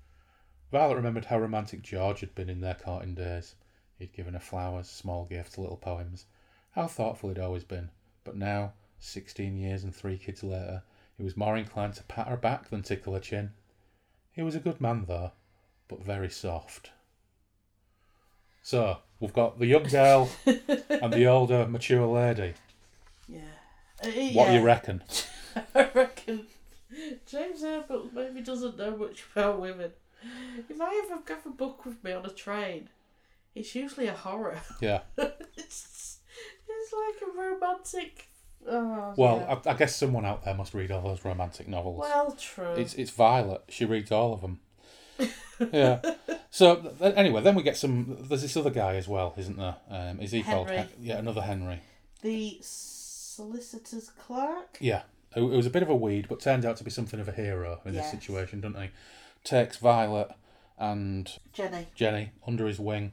Violet remembered how romantic George had been in their courting days. He'd given her flowers, small gifts, little poems. How thoughtful he'd always been. But now, Sixteen years and three kids later, he was more inclined to pat her back than tickle her chin. He was a good man, though, but very soft. So, we've got the young girl and the older, mature lady. Yeah. Uh, What yeah. do you reckon? I reckon James Herbert maybe doesn't know much about women. If I ever have a book with me on a train, it's usually a horror. Yeah. it's, it's like a romantic. Oh, Well, yeah. I, I guess someone out there must read all those romantic novels. well, true. It's it's Violet. She reads all of them. yeah. So th- anyway, then we get some. There's this other guy as well, isn't there? Um, is he called? Henry. Hen- yeah, another Henry. the solicitor's clerk. Yeah. It was a bit of a weed, but turned out to be something of a hero in this situation, doesn't he? Takes Violet and Jenny. Jenny under his wing,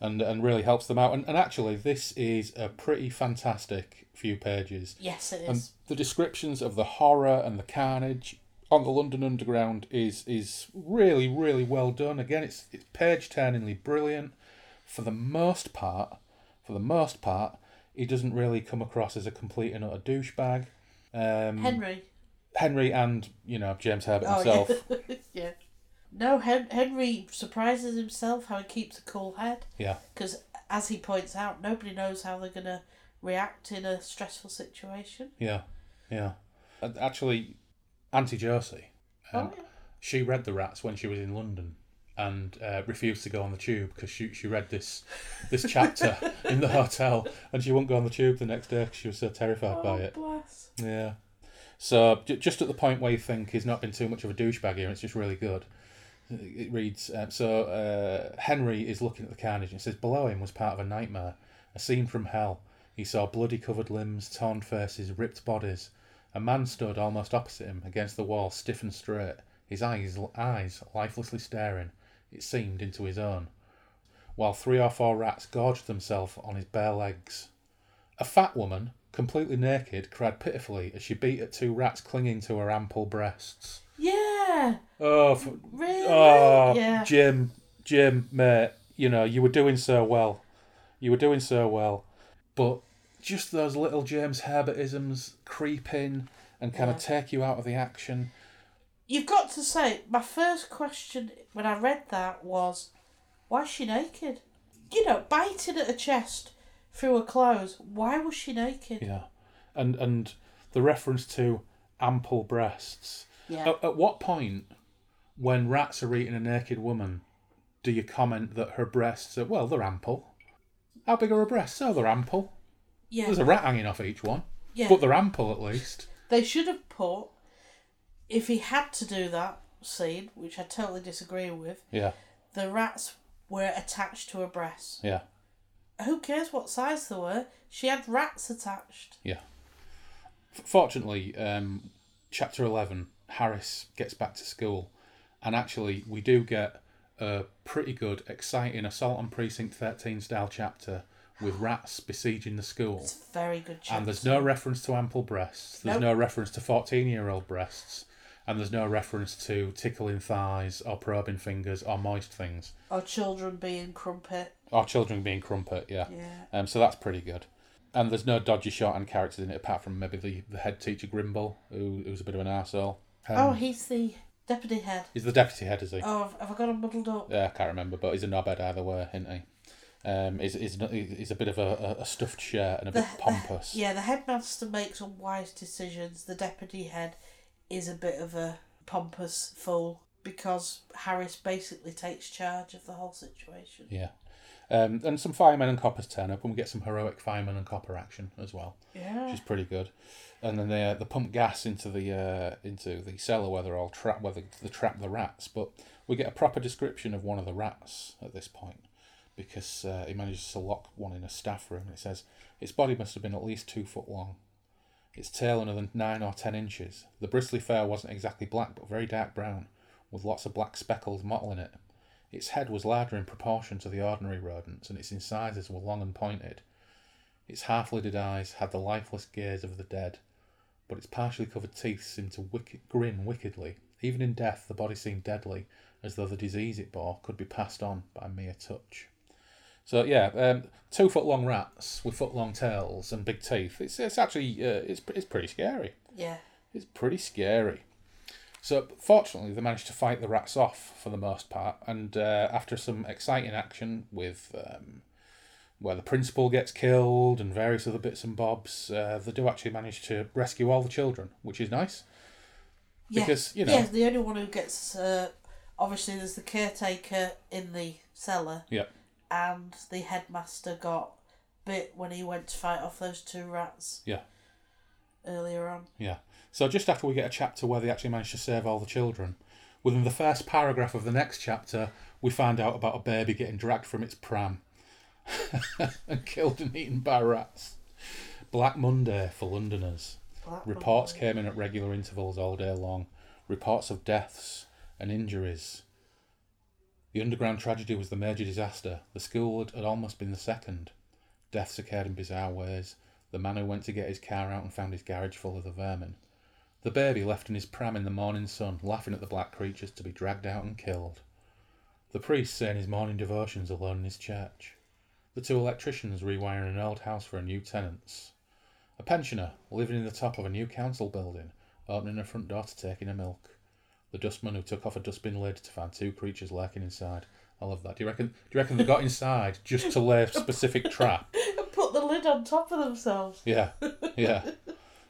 and and really helps them out. And, and actually, this is a pretty fantastic few pages. Yes, it is. And the descriptions of the horror and the carnage on the London Underground is is really really well done. Again, it's it's page turningly brilliant. For the most part, for the most part, he doesn't really come across as a complete and utter douchebag. Um, Henry. Henry and you know James Herbert Oh, himself. yeah. yeah. No, Hen- Henry surprises himself how he keeps a cool head. Yeah. Because, as he points out, nobody knows how they're going to react in a stressful situation. Yeah, yeah. Actually, Auntie Josie, um, oh, yeah. she read the rats when she was in London and uh, refused to go on the tube because she, she read this this chapter in the hotel and she wouldn't go on the tube the next day because she was so terrified by Oh, it. bless. Yeah. So j- just at the point where you think he's not been too much of a douchebag here, it's just really good. It reads uh, so uh, Henry is looking at the carnage and says below him was part of a nightmare, a scene from hell. He saw bloody covered limbs, torn faces, ripped bodies. A man stood almost opposite him against the wall, stiff and straight, his eyes eyes lifelessly staring. It seemed into his own, while three or four rats gorged themselves on his bare legs. A fat woman, completely naked, cried pitifully as she beat at two rats clinging to her ample breasts. Yeah. Oh, f Really? oh, yeah. Jim, Jim, mate, you know you were doing so well, you were doing so well, but just those little James Herbertisms creep in and kind of take you out of the action. You've got to say, my first question when I read that was, why is she naked? You know, biting at her chest through her clothes. Why was she naked? Yeah, and and the reference to ample breasts. Yeah. At, at what point, when rats are eating a naked woman, do you comment that her breasts are well, they're ample? How big are her breasts? Oh, they're ample. yeah. There's a rat hanging off each one, yeah. but they're ample at least. They should have put, if he had to do that scene, which I totally disagree with, Yeah, the rats were attached to her breasts. yeah, Who cares what size they were? She had rats attached. yeah. F- Fortunately, um, chapter eleven, Harris gets back to school, and actually we do get a pretty good, exciting assault on precinct thirteen style chapter with rats besieging the school. It's a very good chapter. And there's no reference to ample breasts. There's Nope. no reference to 14 year old breasts. And there's no reference to tickling thighs or probing fingers or moist things. Or children being crumpet. Or children being crumpet, yeah. Yeah. Um, so that's pretty good. And there's no dodgy shorthand characters in it apart from maybe the, the head teacher Grimble, who, who's a bit of an arsehole. Um, oh, he's the deputy head. He's the deputy head, is he? Oh, have, have I got him muddled up? Yeah, I can't remember, but he's a knobhead either way, isn't he? Um, he's, he's, not- he's a bit of a, a, stuffed shirt and a bit The- pompous. Yeah, the headmaster makes unwise decisions. The deputy head is a bit of a pompous fool because Harris basically takes charge of the whole situation. Yeah. Um, and some firemen and coppers turn up, and we get some heroic firemen and copper action as well, Yeah. which is pretty good. And then they uh, they pump gas into the uh, into the cellar where they're all trapped, where they, they trap the rats. But we get a proper description of one of the rats at this point, because uh, he manages to lock one in a staff room. It says its body must have been at least two foot long, its tail another nine or ten inches. The bristly fur wasn't exactly black, but very dark brown, with lots of black speckles mottling it. Its head was larger in proportion to the ordinary rodents, and its incisors were long and pointed. Its half lidded eyes had the lifeless gaze of the dead, but its partially covered teeth seemed to wicked, grin wickedly. Even in death, the body seemed deadly, as though the disease it bore could be passed on by mere touch. So yeah, um, two foot long rats with foot long tails and big teeth. It's it's actually uh, it's it's pretty scary. Yeah. It's pretty scary. So fortunately, they managed to fight the rats off for the most part, and uh, after some exciting action with um, where the principal gets killed and various other bits and bobs, uh, they do actually manage to rescue all the children, which is nice. Yeah. Because, you know- Yeah, the only one who gets. Uh, obviously, there's the caretaker in the cellar. Yeah. And the headmaster got bit when he went to fight off those two rats. Yeah. Earlier on. Yeah. So just after we get a chapter where they actually manage to save all the children, within the first paragraph of the next chapter, we find out about a baby getting dragged from its pram and killed and eaten by rats. Black Monday for Londoners. Black Reports Monday. came in at regular intervals all day long. Reports of deaths and injuries. The underground tragedy was the major disaster. The school had, had almost been the second. Deaths occurred in bizarre ways. The man who went to get his car out and found his garage full of the vermin. The baby left in his pram in the morning sun, laughing at the black creatures to be dragged out and killed. The priest saying his morning devotions alone in his church. The two electricians rewiring an old house for a new tenants. A pensioner living in the top of a new council building, opening her front door to take in her milk. The dustman who took off a dustbin lid to find two creatures lurking inside. I love that. Do you reckon? Do you reckon they got inside just to lay a specific trap? And put the lid on top of themselves. Yeah, yeah.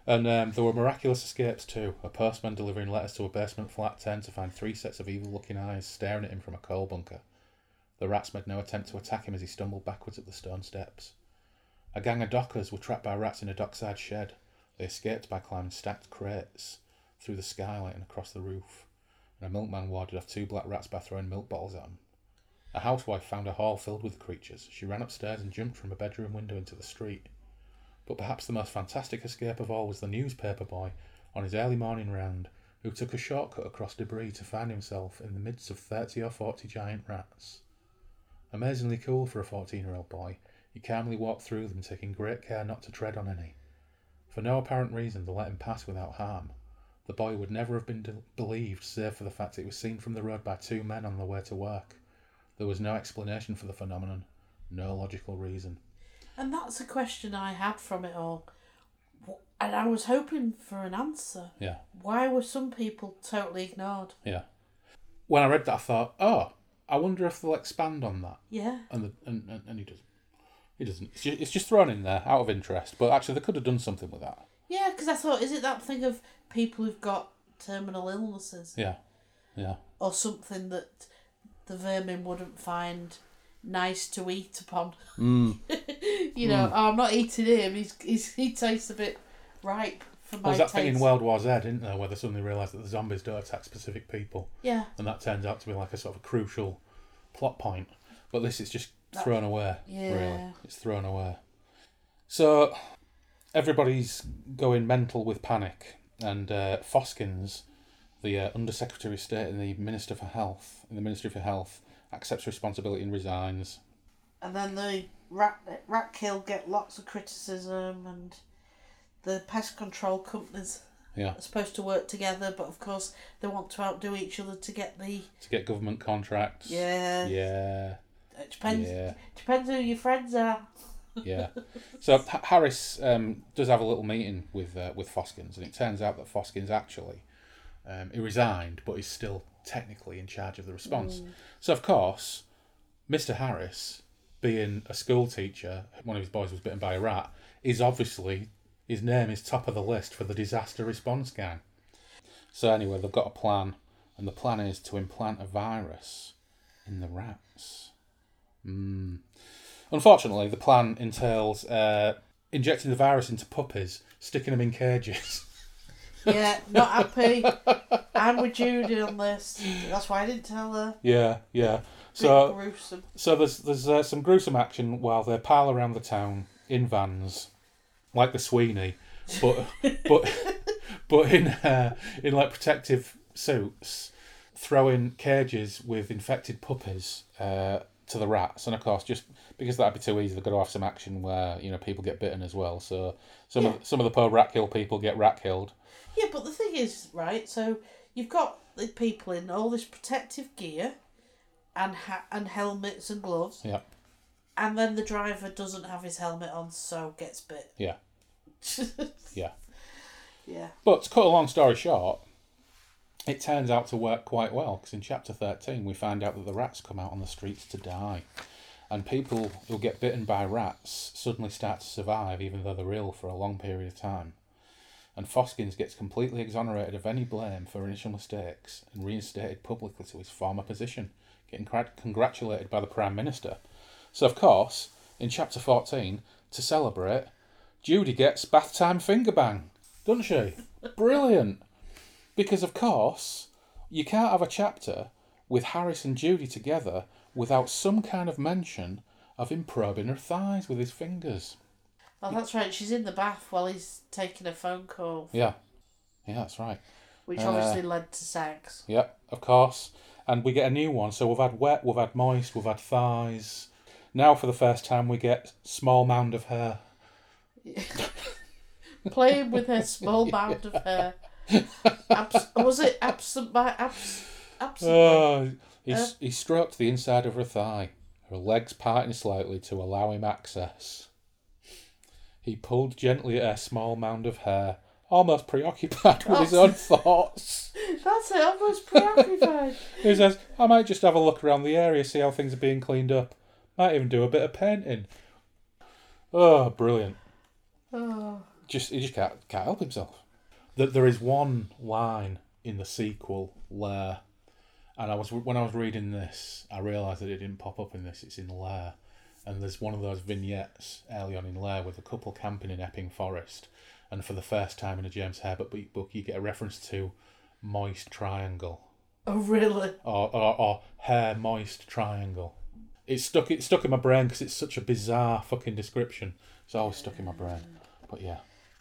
And um, there were miraculous escapes too. A postman delivering letters to a basement flat 10 to find three sets of evil looking eyes staring at him from a coal bunker. The rats made no attempt to attack him as he stumbled backwards up the stone steps. A gang of dockers were trapped by rats in a dockside shed. They escaped by climbing stacked crates through the skylight and across the roof. And a milkman warded off two black rats by throwing milk bottles at them. A housewife found a hall filled with creatures. She ran upstairs and jumped from a bedroom window into the street. But perhaps the most fantastic escape of all was the newspaper boy on his early morning round, who took a shortcut across debris to find himself in the midst of 30 or 40 giant rats. Amazingly cool for a 14 year old boy, he calmly walked through them, taking great care not to tread on any. For no apparent reason, they let him pass without harm. The boy would never have been de- believed, save for the fact it was seen from the road by two men on their way to work. There was no explanation for the phenomenon, no logical reason. And that's a question I had from it all. And I was hoping for an answer. Yeah. Why were some people totally ignored? Yeah. When I read that, I thought, oh, I wonder if they'll expand on that. Yeah. And the, and, and, and he doesn't. He doesn't. It's just, it's just thrown in there out of interest. But actually, they could have done something with that. Yeah, because I thought, is it that thing of people who've got terminal illnesses Yeah. Yeah. or something that the vermin wouldn't find nice to eat upon? Mm. you know, oh, I'm not eating him. He's, he's he tastes a bit ripe Well, was that thing in World War Z, didn't there, where they suddenly realised that the zombies don't attack specific people, Yeah, and that turns out to be like a sort of a crucial plot point. But this is just That- thrown away. Yeah. Really, it's thrown away. So everybody's going mental with panic, and uh, Foskins, the uh, Under Secretary of State and the Minister for Health in the Ministry for Health, accepts responsibility and resigns. and then the rat rat kill get lots of criticism, and the pest control companies Yeah, are supposed to work together, but of course they want to outdo each other to get the to get government contracts. yeah. Yeah. It depends. Yeah. Depends who your friends are. Yeah. So H- Harris um, does have a little meeting with uh, with Foskins, and it turns out that Foskins actually um, he resigned, but he's still technically in charge of the response. So of course, Mr. Harris, being a school teacher, one of his boys was bitten by a rat, is obviously his name is top of the list for the disaster response gang. So anyway, they've got a plan, and the plan is to implant a virus in the rats. Mm. Unfortunately, the plan entails uh, injecting the virus into puppies, sticking them in cages. Yeah, not happy. I'm with Judy on this. That's why I didn't tell her. yeah, yeah. So, gruesome. so there's there's uh, some gruesome action while they pile around the town in vans, like the Sweeney, but but but in uh, in like protective suits, throwing cages with infected puppies uh, to the rats, and of course, just because that'd be too easy, they've got to have some action where you know people get bitten as well. So some Yeah. of some of the poor rat kill people get rat killed. Yeah, but the thing is, right? So you've got the people in all this protective gear, and ha- and helmets and gloves. Yeah. And then the driver doesn't have his helmet on, so gets bit. Yeah. Yeah. Yeah. But to cut a long story short, it turns out to work quite well because in chapter 13 we find out that the rats come out on the streets to die. And people who get bitten by rats suddenly start to survive even though they're ill for a long period of time. And Foskins gets completely exonerated of any blame for initial mistakes and reinstated publicly to his former position, getting congratulated by the Prime Minister. So, of course, in chapter 14, to celebrate, Judy gets bath time finger bang, doesn't she? Brilliant. Because, of course, you can't have a chapter with Harris and Judy together without some kind of mention of him probing her thighs with his fingers. Oh, that's right. She's in the bath while he's taking a phone call, Yeah. Yeah, that's right. which Uh, obviously led to sex. Yep, of course. And we get a new one. So we've had wet, we've had moist, we've had thighs. Now, for the first time, we get small mound of hair. Playing with her small mound of hair. Abs- was it absent by abs- absent? Oh, he, Uh. he stroked the inside of her thigh, her legs parting slightly to allow him access. He pulled gently at her small mound of hair, almost preoccupied with his own thoughts. That's it. Almost preoccupied. He says, I might just have a look around the area, see how things are being cleaned up. Might even do a bit of painting. Oh, brilliant. Oh. Just He just can't, can't help himself. That there is one line in the sequel, Lair, and I was when I was reading this, I realised that it didn't pop up in this, it's in Lair. And there's one of those vignettes early on in Lair with a couple camping in Epping Forest. And for the first time in a James Herbert book, you get a reference to Moist Triangle. Oh, really? or, or, or hair moist triangle. It's stuck. It's stuck in my brain because it's such a bizarre fucking description. It's always stuck in my brain. But yeah,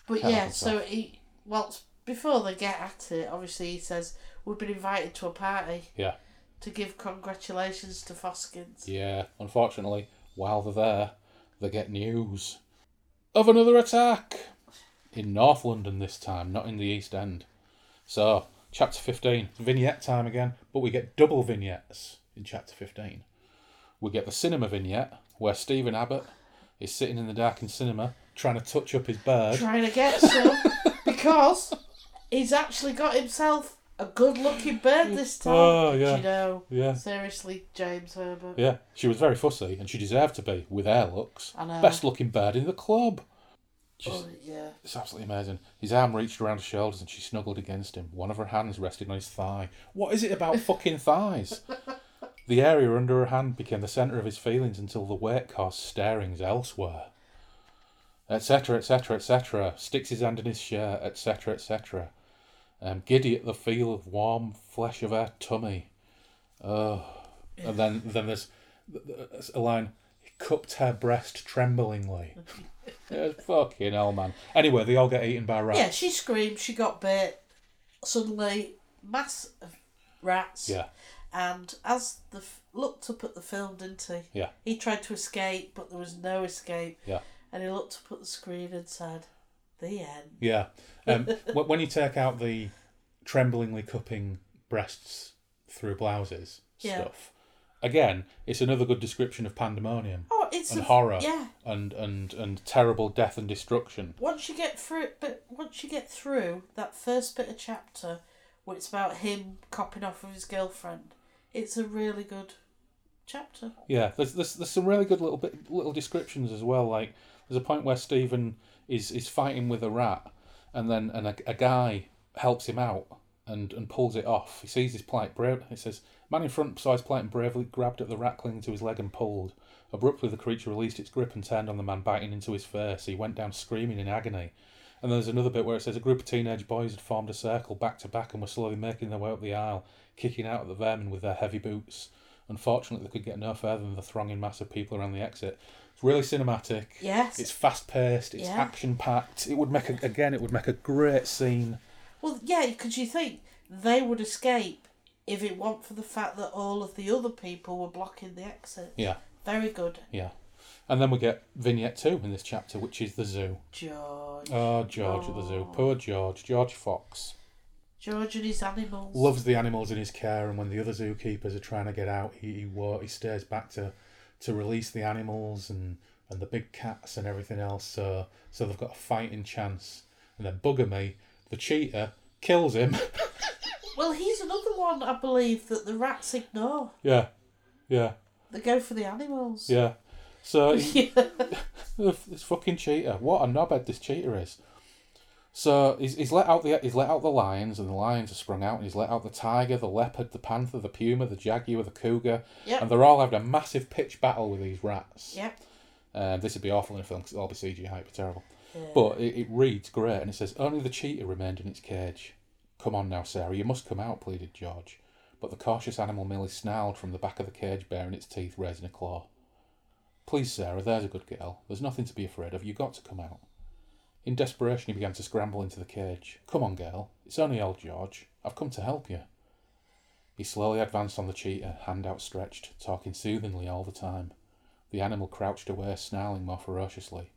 But yeah, so he, well, before they get at it, obviously he says, We've been invited to a party yeah, to give congratulations to Foskins. yeah. Unfortunately, while they're there, they get news of another attack in North London this time, not in the East End. So, chapter fifteen, vignette time again, but we get double vignettes in chapter fifteen. We get the cinema vignette where Stephen Abbott is sitting in the darkened cinema trying to touch up his bird. Trying to get some because he's actually got himself a good looking bird this oh, time. Oh, yeah. You know, Yeah. seriously, James Herbert. Yeah, she was very fussy, and she deserved to be with her looks. I know. Best looking bird in the club. Just, Oh, yeah. it's absolutely amazing. His arm reached around her shoulders, and she snuggled against him. One of her hands rested on his thigh. What is it about fucking thighs? The area under her hand became the centre of his feelings until the weight caused starings elsewhere. Etc., etc., etc. Sticks his hand in his shirt, etc., etc. Um, giddy at the feel of warm flesh of her tummy. Oh. And then, then there's there's a line. He cupped her breast tremblingly. fucking hell, man. Anyway, they all get eaten by rats. Yeah, she screamed, she got bit. Suddenly, mass of rats. Yeah. And as the f- looked up at the film, didn't he? Yeah. He tried to escape, but there was no escape. Yeah. And he looked up at the screen and said, "The end." Yeah. Um, when you take out the tremblingly cupping breasts through blouses Yeah. stuff, again, it's another good description of pandemonium Oh, it's and a, horror Yeah. and, and, and terrible death and destruction. Once you get through, but once you get through that first bit of chapter, where it's about him copping off with his girlfriend, it's a really good chapter. Yeah, there's, there's there's some really good little bit little descriptions as well. Like there's a point where Stephen is is fighting with a rat, and then and a, a guy helps him out and, and pulls it off. He sees his plight. Brave. It says, "Man in front saw his plight and bravely grabbed at the rat clinging to his leg and pulled. Abruptly, the creature released its grip and turned on the man, biting into his face. He went down screaming in agony." And there's another bit where it says a group of teenage boys had formed a circle back to back and were slowly making their way up the aisle, kicking out at the vermin with their heavy boots. Unfortunately, they could get no further than the thronging mass of people around the exit. It's really cinematic. Yes. It's fast paced. It's Yeah. action packed. It would make a, again. It would make a great scene. Well, yeah, because you think they would escape if it weren't for the fact that all of the other people were blocking the exit. Yeah, Very good, yeah. And then we get vignette two in this chapter, which is the zoo. George. Oh, George at the zoo. Poor George. George Fox George and his animals. loves the animals in his care, and when the other zookeepers are trying to get out, he he, he stays back to to release the animals and, and the big cats and everything else. So so they've got a fighting chance. And then bugger me, the cheetah kills him. Well, he's another one, I believe, that the rats ignore. yeah, yeah, They go for the animals. yeah. So Yeah. this fucking cheetah. What a knobhead this cheetah is. So he's, he's let out the he's let out the lions and the lions have sprung out and he's let out the tiger, the leopard, the panther, the puma, the jaguar, the cougar, Yep. and they're all having a massive pitch battle with these rats. Yep. Um, this would be awful in a film because it'll all be CGI, it'd be terrible. Yeah. But it, it reads great and it says only the cheetah remained in its cage. Come on now, Sarah, you must come out, pleaded George. But the cautious animal merely snarled from the back of the cage, baring its teeth, raising a claw. Please, Sarah, there's a good girl. There's nothing to be afraid of. You've got to come out. In desperation, he began to scramble into the cage. Come on, girl. It's only old George. I've come to help you. He slowly advanced on the cheetah, hand outstretched, talking soothingly all the time. The animal crouched away, snarling more ferociously.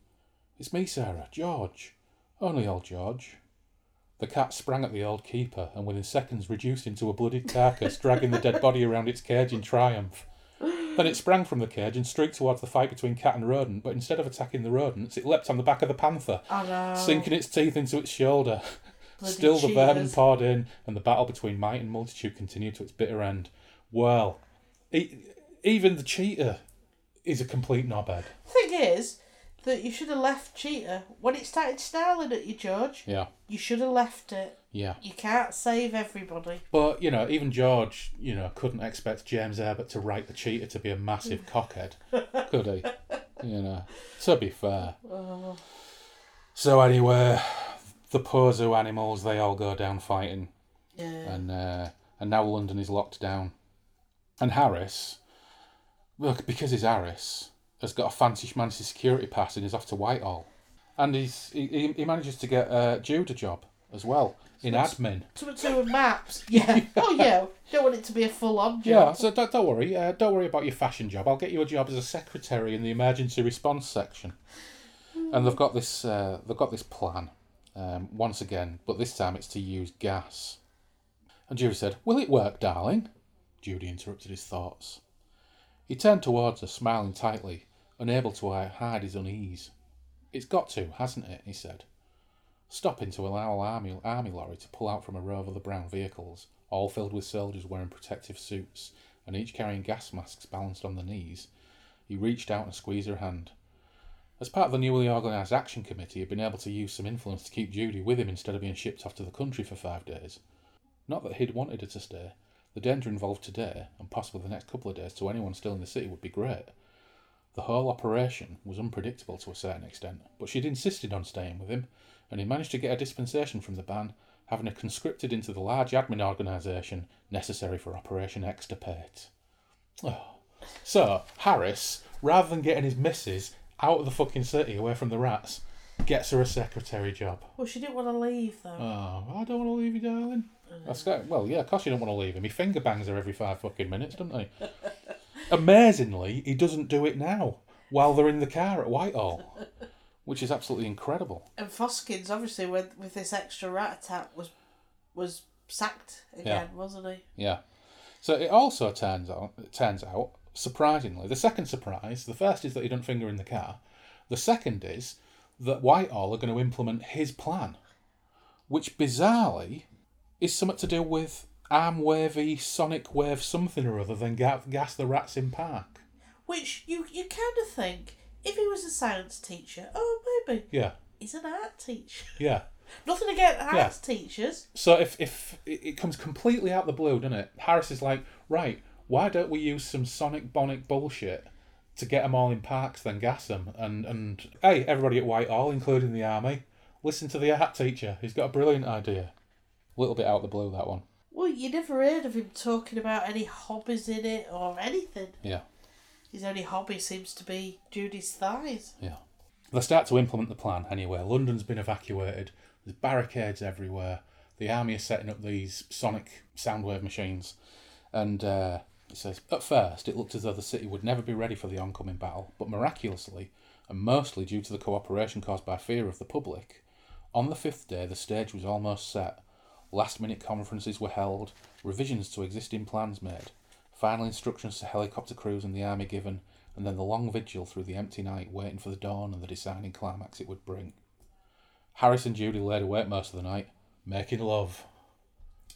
It's me, Sarah, George. Only old George. The cat sprang at the old keeper and within seconds reduced him to a bloodied carcass, dragging the dead body around its cage in triumph. Then it sprang from the cage and streaked towards the fight between cat and rodent, but instead of attacking the rodents, it leapt on the back of the panther, oh, I know. sinking its teeth into its shoulder. Bloody Still, the vermin poured in, and the battle between might and multitude continued to its bitter end. Well, e- even the cheetah is a complete knobhead. Thing is, that you should have left Cheetah when it started snarling at you, George. Yeah, You should have left it. Yeah. You can't save everybody. But, you know, even George, you know, couldn't expect James Herbert to write the Cheetah to be a massive cockhead, could he? You know, to be fair. Oh, So, anyway, the poor zoo animals, they all go down fighting. yeah. and uh, and now London is locked down. And Harris, look, because he's Harris, has got a fancy schmancy security pass and is off to Whitehall, and he's he, he- he manages to get uh, Jude a job as well in admin. To to with maps. Yeah. Oh yeah. Don't want it to be a full on job. Yeah, so don't, don't worry, uh, don't worry about your fashion job. I'll get you a job as a secretary in the emergency response section. And they've got this uh, they've got this plan um, once again, but this time it's to use gas. And Judy said, "Will it work, darling?" Judy interrupted his thoughts. He turned towards her, smiling tightly, unable to hide his unease. "It's got to, hasn't it?" he said, stopping to allow an army army lorry to pull out from a row of other brown vehicles, all filled with soldiers wearing protective suits and each carrying gas masks balanced on their knees. He reached out and squeezed her hand. As part of the newly organised action committee, he'd been able to use some influence to keep Judy with him instead of being shipped off to the country for five days. Not that he'd wanted her to stay. The danger involved today, and possibly the next couple of days to anyone still in the city, would be great. The whole operation was unpredictable to a certain extent, but she'd insisted on staying with him, and he managed to get a dispensation from the ban, having her conscripted into the large admin organisation necessary for Operation Extirpate. Oh. So, Harris, rather than getting his missus out of the fucking city away from the rats, gets her a secretary job. Well, she didn't want to leave though. Oh, I don't want to leave you, darling. That's good. Well, yeah, of course you don't want to leave him. He finger bangs her every five fucking minutes, doesn't he? Amazingly, he doesn't do it now while they're in the car at Whitehall, which is absolutely incredible. And Foskins, obviously, with with this extra rat attack, was was sacked again, wasn't he? Yeah. So it also turns out, it turns out, surprisingly, the second surprise, the first is that he didn't finger in the car. The second is that Whitehall are going to implement his plan, which bizarrely is something to do with arm wavy, sonic wave something or other than ga- gas the rats in park. Which you you kind of think if he was a science teacher, oh maybe Yeah, he's an art teacher. yeah. Nothing against Yeah. arts teachers. So if if it it comes completely out the blue, doesn't it? Harris is like, right, why don't we use some sonic bonic bullshit to get them all in parks, then gas them, and and hey, everybody at Whitehall, including the army, listen to the art teacher. He's got a brilliant idea. A little bit out the blue that one. Well, you never heard of him talking about any hobbies in it or anything. Yeah, His only hobby seems to be Judy's thighs. yeah. They start to implement the plan anyway. London's been evacuated. There's barricades everywhere. The army is setting up these sonic soundwave machines, and uh, it says at first it looked as though the city would never be ready for the oncoming battle, but miraculously, and mostly due to the cooperation caused by fear of the public, on the fifth day the stage was almost set. Last minute conferences were held, revisions to existing plans made, final instructions to helicopter crews and the army given, and then the long vigil through the empty night, waiting for the dawn and the deciding climax it would bring. Harris and Judy laid awake most of the night, making love.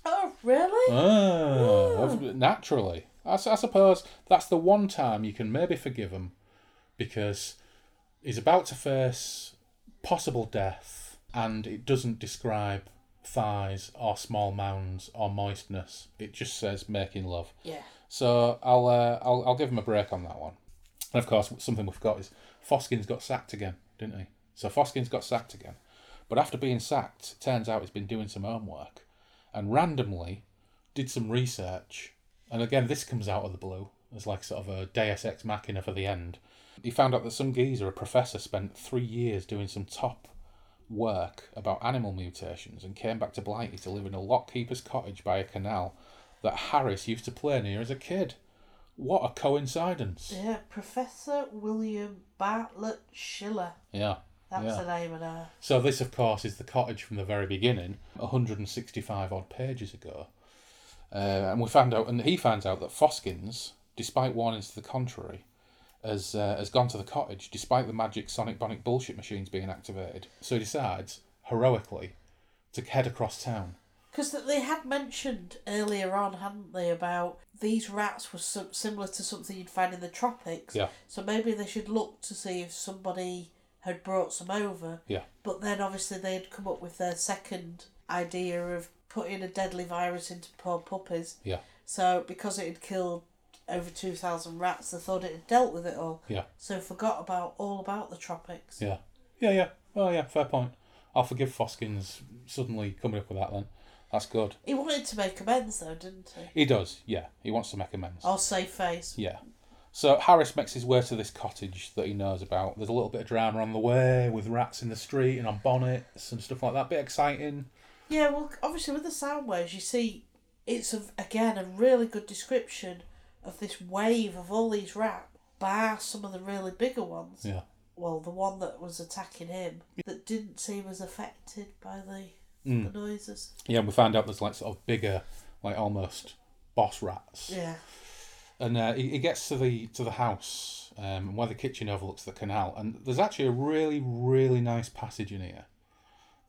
Oh, really? Ah, naturally. I suppose that's the one time you can maybe forgive him because he's about to face possible death and it doesn't describe thighs or small mounds or moistness. It just says making love. Yeah. So I'll, uh, I'll I'll give him a break on that one. And of course, something we forgot is Foskins got sacked again, didn't he? So Foskins got sacked again, but after being sacked, turns out he's been doing some homework, and randomly did some research. And again, this comes out of the blue as like sort of a Deus Ex Machina for the end. He found out that some geezer, a professor, spent three years doing some top work about animal mutations and came back to Blighty to live in a lockkeeper's cottage by a canal that Harris used to play near as a kid. What a coincidence. Yeah, Professor William Bartlett Schiller. Yeah. That's Yeah. the name of her. So this, of course, is the cottage from the very beginning, 165 odd pages ago. Uh, and we found out, and he finds out that Foskins, despite warnings to the contrary, has uh, has gone to the cottage despite the magic sonic bonic bullshit machines being activated. So he decides heroically to head across town. Because they had mentioned earlier on, hadn't they, about these rats were some, similar to something you'd find in the tropics. Yeah. So maybe they should look to see if somebody had brought some over. Yeah. But then obviously they'd come up with their second idea of putting a deadly virus into poor puppies. Yeah. So because it had killed over 2,000 rats, they thought it had dealt with it all. Yeah. So forgot about all about the tropics. Yeah. Yeah, yeah. Oh, yeah, fair point. I'll forgive Foskins suddenly coming up with that then. That's good. He wanted to make amends though, didn't he? He does, yeah. He wants to make amends. I'll save face. Yeah. So Harris makes his way to this cottage that he knows about. There's a little bit of drama on the way with rats in the street and on bonnets and stuff like that. Bit exciting. Yeah, well, obviously with the sound waves, you see, it's a, again a really good description of this wave of all these rats, bar some of the really bigger ones. Yeah. Well, the one that was attacking him that didn't seem as affected by the, Mm. the noises. Yeah, and we find out there's like sort of bigger, like almost boss rats. Yeah. And uh, he, he gets to the to the house um, where the kitchen overlooks the canal, and there's actually a really really nice passage in here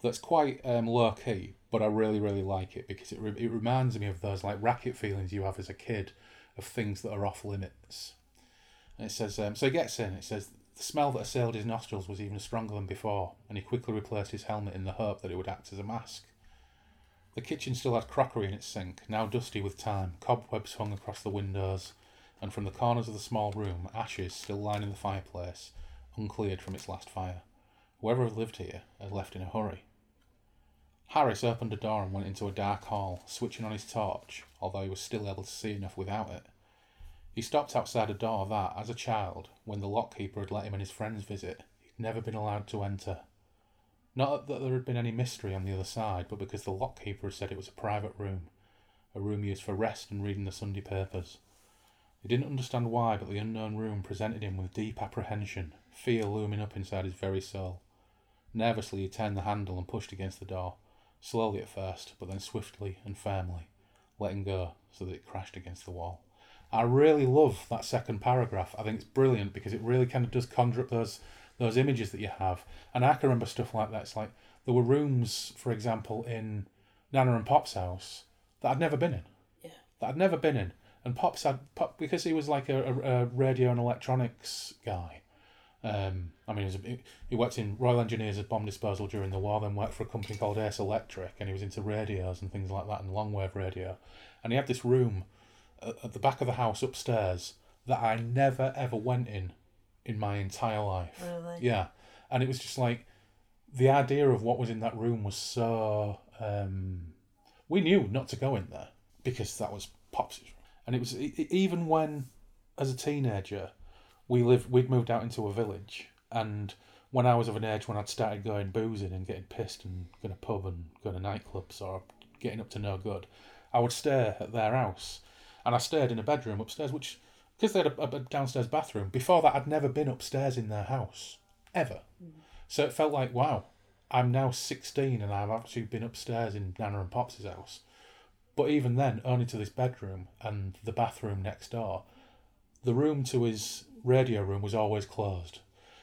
that's quite um, low key, but I really really like it because it re- it reminds me of those like racket feelings you have as a kid of things that are off limits. And it says um, so he gets in. It says the smell that assailed his nostrils was even stronger than before, and he quickly replaced his helmet in the hope that it would act as a mask. The kitchen still had crockery in its sink, now dusty with time. Cobwebs hung across the windows, and from the corners of the small room, ashes still lining the fireplace, uncleared from its last fire. Whoever had lived here had left in a hurry. Harris opened a door and went into a dark hall, switching on his torch, although he was still able to see enough without it. He stopped outside a door that, as a child, when the lockkeeper had let him and his friends visit, he'd never been allowed to enter. Not that there had been any mystery on the other side, but because the lockkeeper had said it was a private room, a room used for rest and reading the Sunday papers. He didn't understand why, but the unknown room presented him with deep apprehension, fear looming up inside his very soul. Nervously, he turned the handle and pushed against the door, slowly at first, but then swiftly and firmly, letting go so that it crashed against the wall. I really love that second paragraph. I think it's brilliant because it really kind of does conjure up those those images that you have. And I can remember stuff like that. It's like there were rooms, for example, in Nana and Pop's house that I'd never been in. Yeah. That I'd never been in. And Pop's had Pop because he was like a, a, a radio and electronics guy. Um, I mean, he, was a, he worked in Royal Engineers as bomb disposal during the war, then worked for a company called Ace Electric, and he was into radios and things like that, and long wave radio. And he had this room at, the back of the house upstairs that I never ever went in in my entire life. Really? Yeah, and it was just like the idea of what was in that room was so. Um, we knew not to go in there because that was Pop's, room. and it was even when, as a teenager, we lived. We'd moved out into a village, and when I was of an age when I'd started going boozing and getting pissed and going to pub and going to nightclubs or getting up to no good, I would stay at their house, and I stayed in a bedroom upstairs, which because they had a, a downstairs bathroom. Before that, I'd never been upstairs in their house ever, so it felt like wow, I'm now 16 and I've actually been upstairs in Nana and Pops's house. But even then, only to this bedroom and the bathroom next door. the room to his radio room was always closed.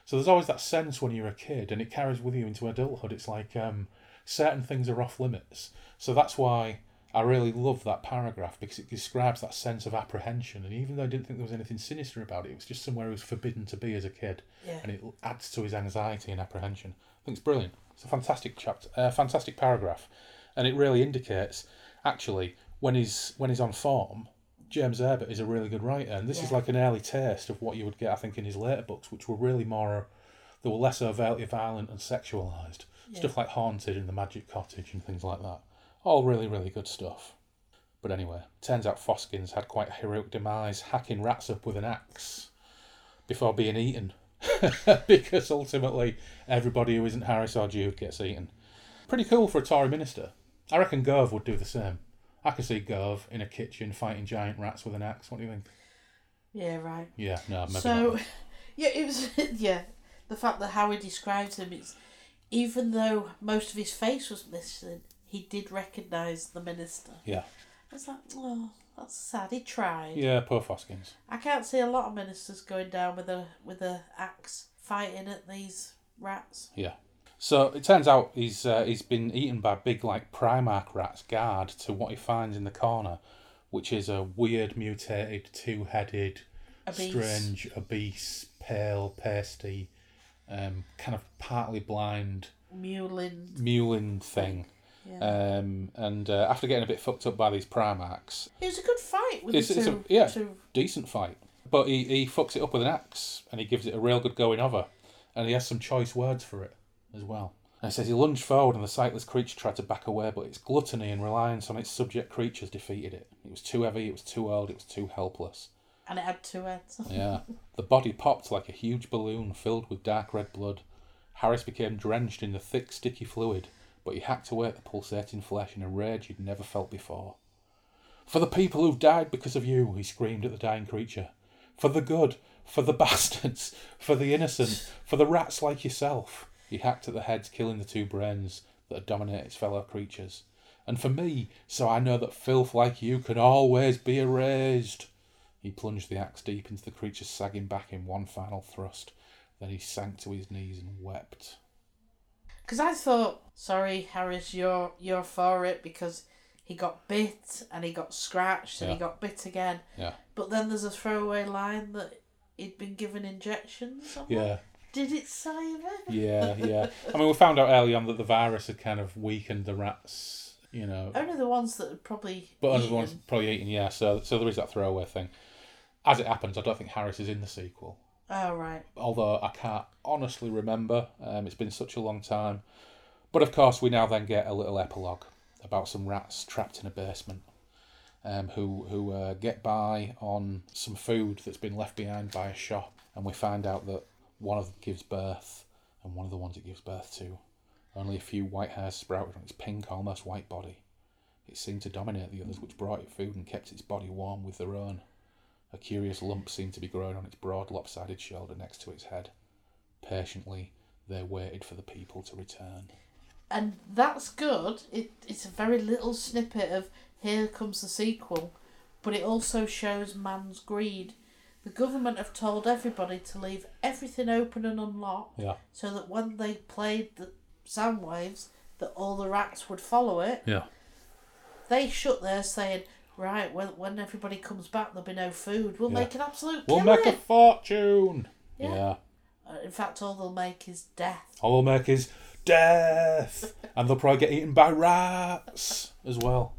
So there's always that sense when you're a kid, and it carries with you into adulthood. It's like um, certain things are off limits. So that's why I really love that paragraph because it describes that sense of apprehension. And even though I didn't think there was anything sinister about it, it was just somewhere he was forbidden to be as a kid, Yeah. and it adds to his anxiety and apprehension. I think it's brilliant. It's a fantastic chapter, uh, fantastic paragraph, and it really indicates actually when he's when he's on form. James Herbert is a really good writer, and this is like an early taste of what you would get, I think, in his later books, which were really more, they were less overtly violent and sexualized. Stuff like Haunted and The Magic Cottage and things like that. All really, really good stuff. But anyway, turns out Foskins had quite a heroic demise, hacking rats up with an axe before being eaten. because ultimately, everybody who isn't Harris or Jude gets eaten. Pretty cool for a Tory minister. I reckon Gove would do the same. I could see Gove in a kitchen fighting giant rats with an axe. What do you think? Yeah, right. Yeah, no, maybe so, not. yeah, it was yeah. The fact that how he describes him is, even though most of his face was missing, he did recognise the minister. Yeah, It's like, oh, that's sad. He tried. yeah, poor Foskins. I can't see a lot of ministers going down with a with a axe fighting at these rats. Yeah. So it turns out he's uh, he's been eaten by big like Primark rats guard to what he finds in the corner, which is a weird mutated two headed, strange, obese, pale, pasty, um, kind of partly blind Mulin. mewling thing. Yeah. Um, and uh, after getting a bit fucked up by these Primarks, it was a good fight with it's, the it's two. a yeah two- decent fight. But he, he fucks it up with an axe and he gives it a real good going over. And he has some choice words for it as well. And he says he lunged forward and the sightless creature tried to back away, but its gluttony and reliance on its subject creatures defeated it. It was too heavy, it was too old, it was too helpless. and it had two heads. Yeah. the body popped like a huge balloon filled with dark red blood. Harris became drenched in the thick, sticky fluid, but he hacked away at the pulsating flesh in a rage he'd never felt before. For the people who've died because of you, he screamed at the dying creature. For the good, for the bastards, for the innocent, for the rats like yourself. He hacked at the heads, killing the two brains that dominate its fellow creatures. And for me, so I know that filth like you can always be erased. He plunged the axe deep into the creature's sagging back in one final thrust. Then he sank to his knees and wept. Because I thought, sorry, Harris, you're you're for it because he got bit and he got scratched and he got bit again. Yeah. But then there's a throwaway line that he'd been given injections. I'm like, Yeah, Did it say that? yeah, yeah. I mean, we found out early on that the virus had kind of weakened the rats, you know. Only the ones that had probably. But other eaten. ones probably eaten, yeah. So, so there is that throwaway thing. As it happens, I don't think Harris is in the sequel. Oh right. although I can't honestly remember. Um, it's been such a long time. But of course, we now then get a little epilogue about some rats trapped in a basement, um, who who uh, get by on some food that's been left behind by a shop, and we find out that one of them gives birth, and one of the ones it gives birth to, only a few white hairs sprouted on its pink, almost white body. It seemed to dominate the others, which brought it food and kept its body warm with their own. A curious lump seemed to be growing on its broad, lopsided shoulder next to its head. Patiently, they waited for the people to return. And that's good. It it's a very little snippet of here comes the sequel, but it also shows man's greed. The government have told everybody to leave everything open and unlocked Yeah, so that when they played the sound waves that all the rats would follow it. yeah, They shut there saying, Right, when when everybody comes back there'll be no food. We'll Yeah. make an absolute we'll make a fortune. Yeah. Yeah, Uh, In fact all they'll make is death. all they'll make is death, and they'll probably get eaten by rats as well.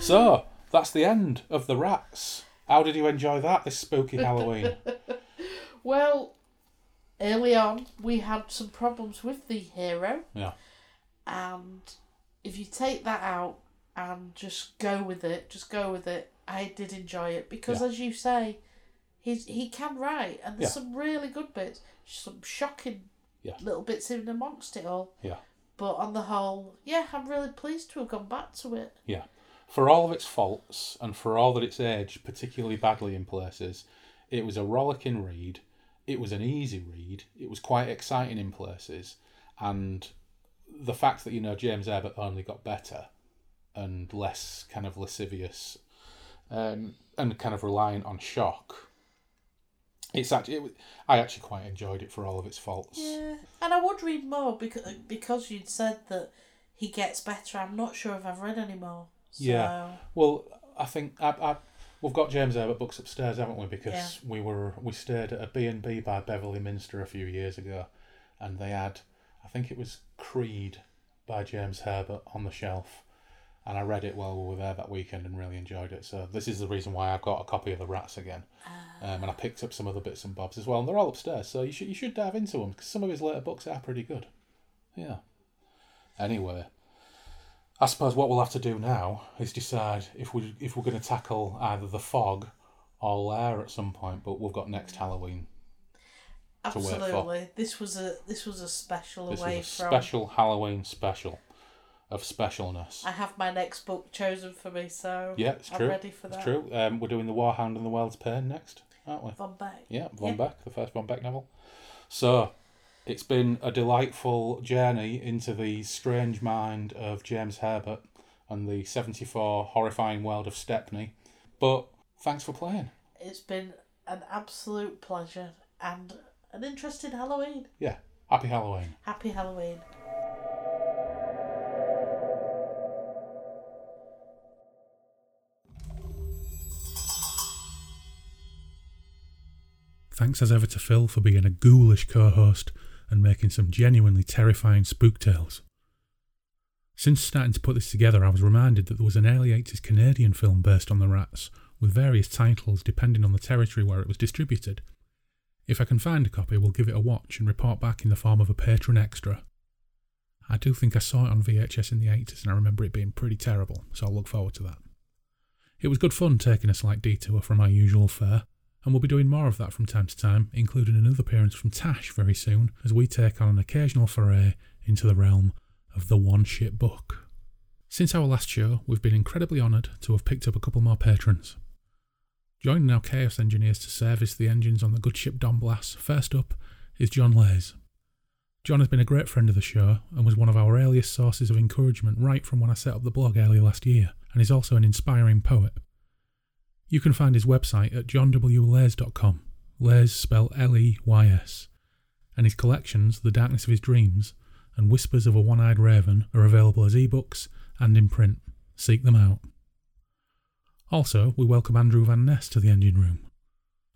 So that's the end of the rats. How did you enjoy that this spooky Halloween? Well, early on, we had some problems with the hero, Yeah, and if you take that out and just go with it, just go with it, I did enjoy it because, Yeah. as you say, he's he can write, and there's Yeah. some really good bits, some shocking Yeah. little bits in amongst it all. yeah. But on the whole, yeah, I'm really pleased to have gone back to it. Yeah. For all of its faults and for all that it's aged particularly badly in places, it was a rollicking read. It was an easy read. It was quite exciting in places. And the fact that, you know, James Herbert only got better and less kind of lascivious um, and kind of reliant on shock It's actually, it, I actually quite enjoyed it for all of its faults. Yeah, and I would read more because because you'd said that he gets better. I'm not sure if I've read any more. So, Yeah. Well, I think I, I, we've got James Herbert books upstairs, haven't we? Because Yeah. we were we stayed at a B and B by Beverley Minster a few years ago, and they had, I think it was Creed by James Herbert on the shelf, and I read it while we were there that weekend and really enjoyed it. So this is the reason why I've got a copy of the Rats again, um, and I picked up some other bits and bobs as well, and they're all upstairs. So you should you should dive into them because some of his later books are pretty good. Yeah. Anyway. I suppose what we'll have to do now is decide if we if we're going to tackle either the fog or Lair at some point. But we've got next Halloween. to wait for. absolutely, this was a this was a special This away is a from. special Halloween special of specialness. I have my next book chosen for me, so Yeah, it's I'm true. ready for that. It's true. Um, we're doing the Warhound and the World's Pain next, aren't we? Von Bek. Yeah, Von Yeah. Bek, the first Von Bek novel. So, it's been a delightful journey into the strange mind of James Herbert and the 74 horrifying world of Stepney. But thanks for playing. It's been an absolute pleasure and an interesting Halloween. Yeah, happy Halloween. Happy Halloween. Thanks as ever to Phil for being a ghoulish co host and making some genuinely terrifying spook tales. Since starting to put this together, I was reminded that there was an early 80s Canadian film based on the rats, with various titles depending on the territory where it was distributed. If I can find a copy, we'll give it a watch and report back in the form of a patron extra. I do think I saw it on VHS in the 80s and I remember it being pretty terrible, so I'll look forward to that. It was good fun taking a slight detour from our usual fare, and we'll be doing more of that from time to time, including another appearance from Tash very soon as we take on an occasional foray into the realm of the one shit book. Since our last show, we've been incredibly honoured to have picked up a couple more patrons. Joining our Chaos engineers to service the engines on the good ship Don Blas, first up is John Leys. John has been a great friend of the show and was one of our earliest sources of encouragement right from when I set up the blog earlier last year, and is also an inspiring poet. You can find his website at johnwleys.com, Leys spell L E Y S, and his collections, The Darkness of His Dreams and Whispers of a One Eyed Raven, are available as ebooks and in print. Seek them out. Also, we welcome Andrew Van Ness to the engine room.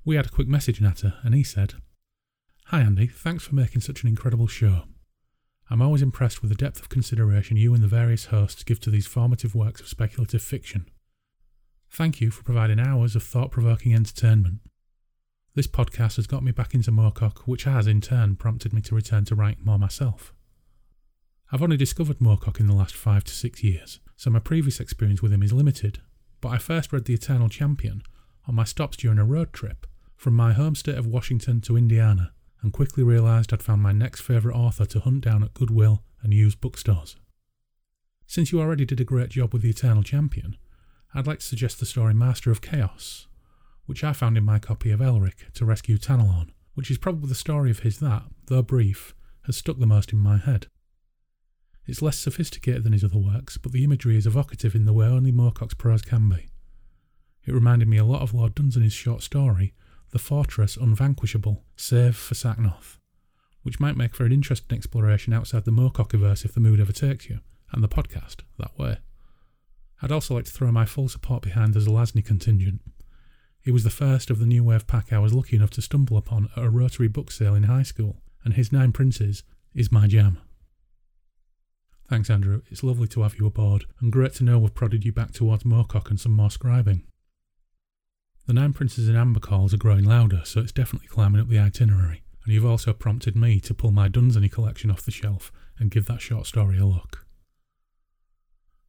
We had a quick message natter, and he said, Hi Andy, thanks for making such an incredible show. I'm always impressed with the depth of consideration you and the various hosts give to these formative works of speculative fiction. Thank you for providing hours of thought provoking entertainment. This podcast has got me back into Moorcock, which has in turn prompted me to return to writing more myself. I've only discovered Moorcock in the last five to six years, so my previous experience with him is limited, but I first read The Eternal Champion on my stops during a road trip from my home state of Washington to Indiana and quickly realised I'd found my next favourite author to hunt down at Goodwill and used bookstores. Since you already did a great job with The Eternal Champion, I'd like to suggest the story Master of Chaos, which I found in my copy of Elric to rescue Tanelorn, which is probably the story of his that, though brief, has stuck the most in my head. It's less sophisticated than his other works, but the imagery is evocative in the way only Moorcock's prose can be. It reminded me a lot of Lord Dunsany's short story, The Fortress Unvanquishable, save for Sacnoth, which might make for an interesting exploration outside the Moorcockiverse if the mood ever takes you, and the podcast that way. I'd also like to throw my full support behind the Zelazny contingent. He was the first of the new wave pack I was lucky enough to stumble upon at a Rotary book sale in high school, and his Nine Princes is my jam. Thanks, Andrew. It's lovely to have you aboard, and great to know we've prodded you back towards Moorcock and some more scribing. The Nine Princes in Amber calls are growing louder, so it's definitely climbing up the itinerary, and you've also prompted me to pull my Dunsany collection off the shelf and give that short story a look.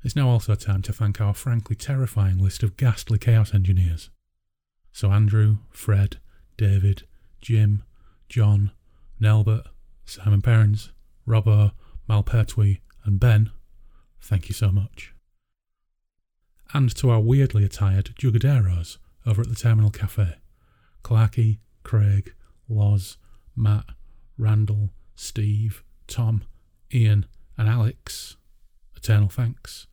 It's now also time to thank our frankly terrifying list of ghastly Chaos engineers. So Andrew, Fred, David, Jim, John, Nelbert, Simon Perrins, Robbo, Malpertwee, and Ben, thank you so much. And to our weirdly attired Jugaderos over at the Terminal Cafe Clarky, Craig, Loz, Matt, Randall, Steve, Tom, Ian, and Alex, eternal thanks.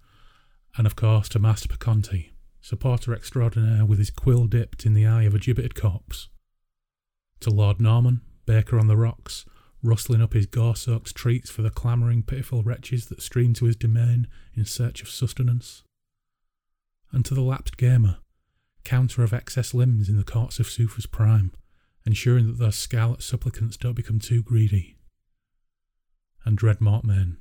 And of course to Master Peconti, supporter extraordinaire with his quill dipped in the eye of a gibbeted corpse. to Lord Norman, baker on the rocks, rustling up his gore soaked treats for the clamouring, pitiful wretches that stream to his domain in search of sustenance. And to the lapsed gamer, counter of excess limbs in the courts of Sufa's prime, ensuring that those scarlet supplicants don't become too greedy. And Dread Mortmain,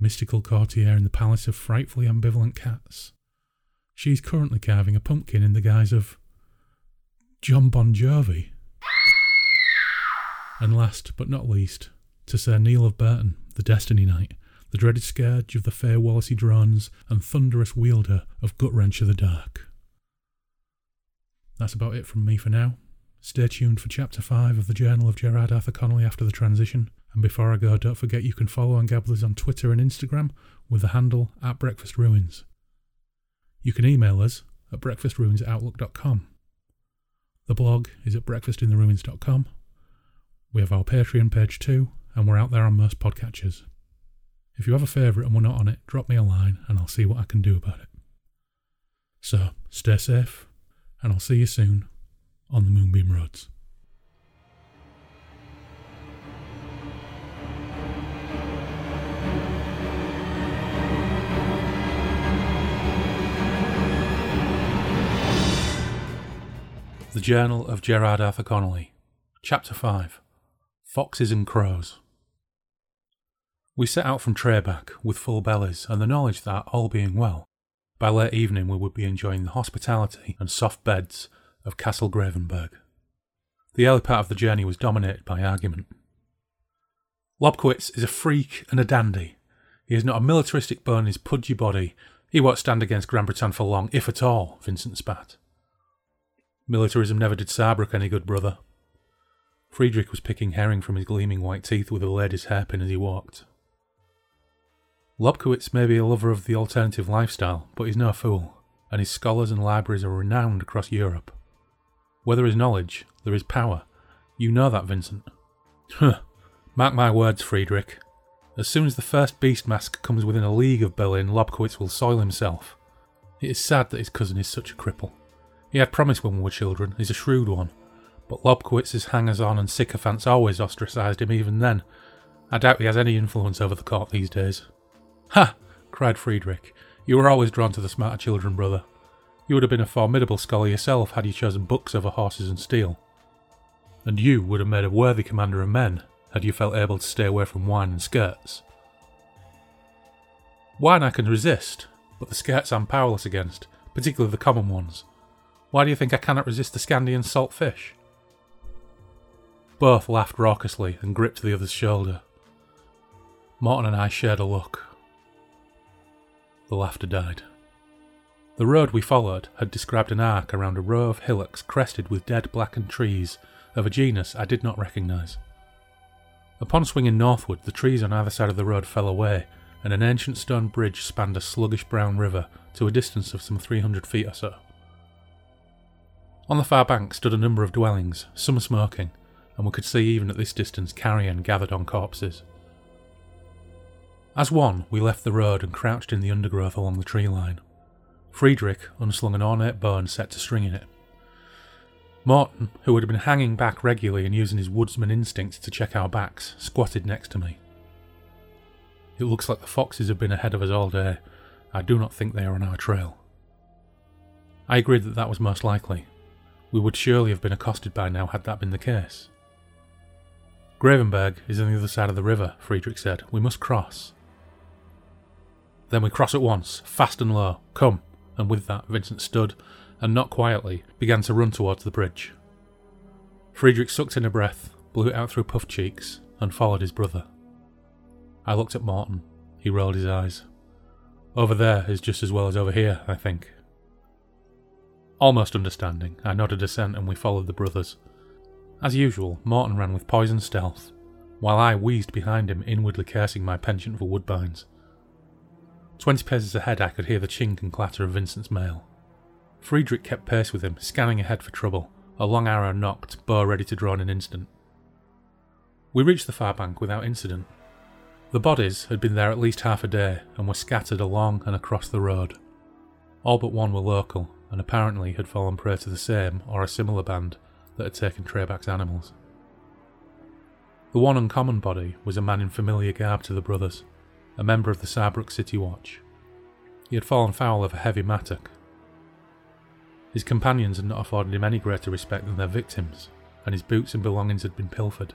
mystical courtier in the palace of frightfully ambivalent cats. She's currently carving a pumpkin in the guise of John Bon Jovi. And last but not least, to Sir Neil of Burton, the Destiny Knight, the dreaded scourge of the fair Wallacey drones and thunderous wielder of Gutwrench of the Dark. That's about it from me for now. Stay tuned for Chapter 5 of the Journal of Gerard Arthur Connolly after the transition. And before I go, don't forget you can follow and Gabblers on Twitter and Instagram with the handle at Breakfast Ruins. You can email us at breakfastruins@outlook.com. The blog is at breakfastintheruins.com. We have our Patreon page too, and we're out there on most podcatchers. If you have a favourite and we're not on it, drop me a line and I'll see what I can do about it. So, stay safe, and I'll see you soon on the Moonbeam Roads. The Journal of Gerard Arthur Connolly, Chapter 5 Foxes and Crows. We set out from Trebeck with full bellies and the knowledge that, all being well, by late evening we would be enjoying the hospitality and soft beds of Castle Gravenberg. The early part of the journey was dominated by argument. Lobkowitz is a freak and a dandy. He has not a militaristic bone in his pudgy body. He won't stand against Grand Bretagne for long, if at all, Vincent spat. Militarism never did Saarbrück any good, brother. Friedrich was picking herring from his gleaming white teeth with a lady's hairpin as he walked. Lobkowitz may be a lover of the alternative lifestyle, but he's no fool, and his scholars and libraries are renowned across Europe. Where there is knowledge, there is power. You know that, Vincent. Huh. Mark my words, Friedrich. As soon as the first beast mask comes within a league of Berlin, Lobkowitz will soil himself. It is sad that his cousin is such a cripple. He had promised when we were children, he's a shrewd one. But Lobkowitz's hangers on and sycophants always ostracised him even then. I doubt he has any influence over the court these days. Ha! cried Friedrich. You were always drawn to the smarter children, brother. You would have been a formidable scholar yourself had you chosen books over horses and steel. And you would have made a worthy commander of men had you felt able to stay away from wine and skirts. Wine I can resist, but the skirts I'm powerless against, particularly the common ones. Why do you think I cannot resist the Scandian salt fish? Both laughed raucously and gripped the other's shoulder. Morton and I shared a look. The laughter died. The road we followed had described an arc around a row of hillocks crested with dead blackened trees of a genus I did not recognise. Upon swinging northward, the trees on either side of the road fell away, and an ancient stone bridge spanned a sluggish brown river to a distance of some 300 feet or so. On the far bank stood a number of dwellings, some smoking, and we could see even at this distance carrion gathered on corpses. As one, we left the road and crouched in the undergrowth along the tree line. Friedrich unslung an ornate bow and set to stringing it. Morton, who had been hanging back regularly and using his woodsman instincts to check our backs, squatted next to me. It looks like the foxes have been ahead of us all day. I do not think they are on our trail. I agreed that that was most likely, we would surely have been accosted by now had that been the case. Gravenberg is on the other side of the river, Friedrich said. We must cross. Then we cross at once, fast and low. Come. And with that, Vincent stood, and not quietly, began to run towards the bridge. Friedrich sucked in a breath, blew it out through puffed cheeks, and followed his brother. I looked at Morton. He rolled his eyes. Over there is just as well as over here, I think. Almost understanding, I nodded assent and we followed the brothers. As usual, Morton ran with poisoned stealth, while I wheezed behind him, inwardly cursing my penchant for woodbines. Twenty paces ahead, I could hear the chink and clatter of Vincent's mail. Friedrich kept pace with him, scanning ahead for trouble, a long arrow nocked, bow ready to draw in an instant. We reached the far bank without incident. The bodies had been there at least half a day and were scattered along and across the road. All but one were local, and apparently had fallen prey to the same or a similar band that had taken Trebeck's animals. The one uncommon body was a man in familiar garb to the brothers, a member of the Saarbrück City Watch. He had fallen foul of a heavy mattock. His companions had not afforded him any greater respect than their victims, and his boots and belongings had been pilfered.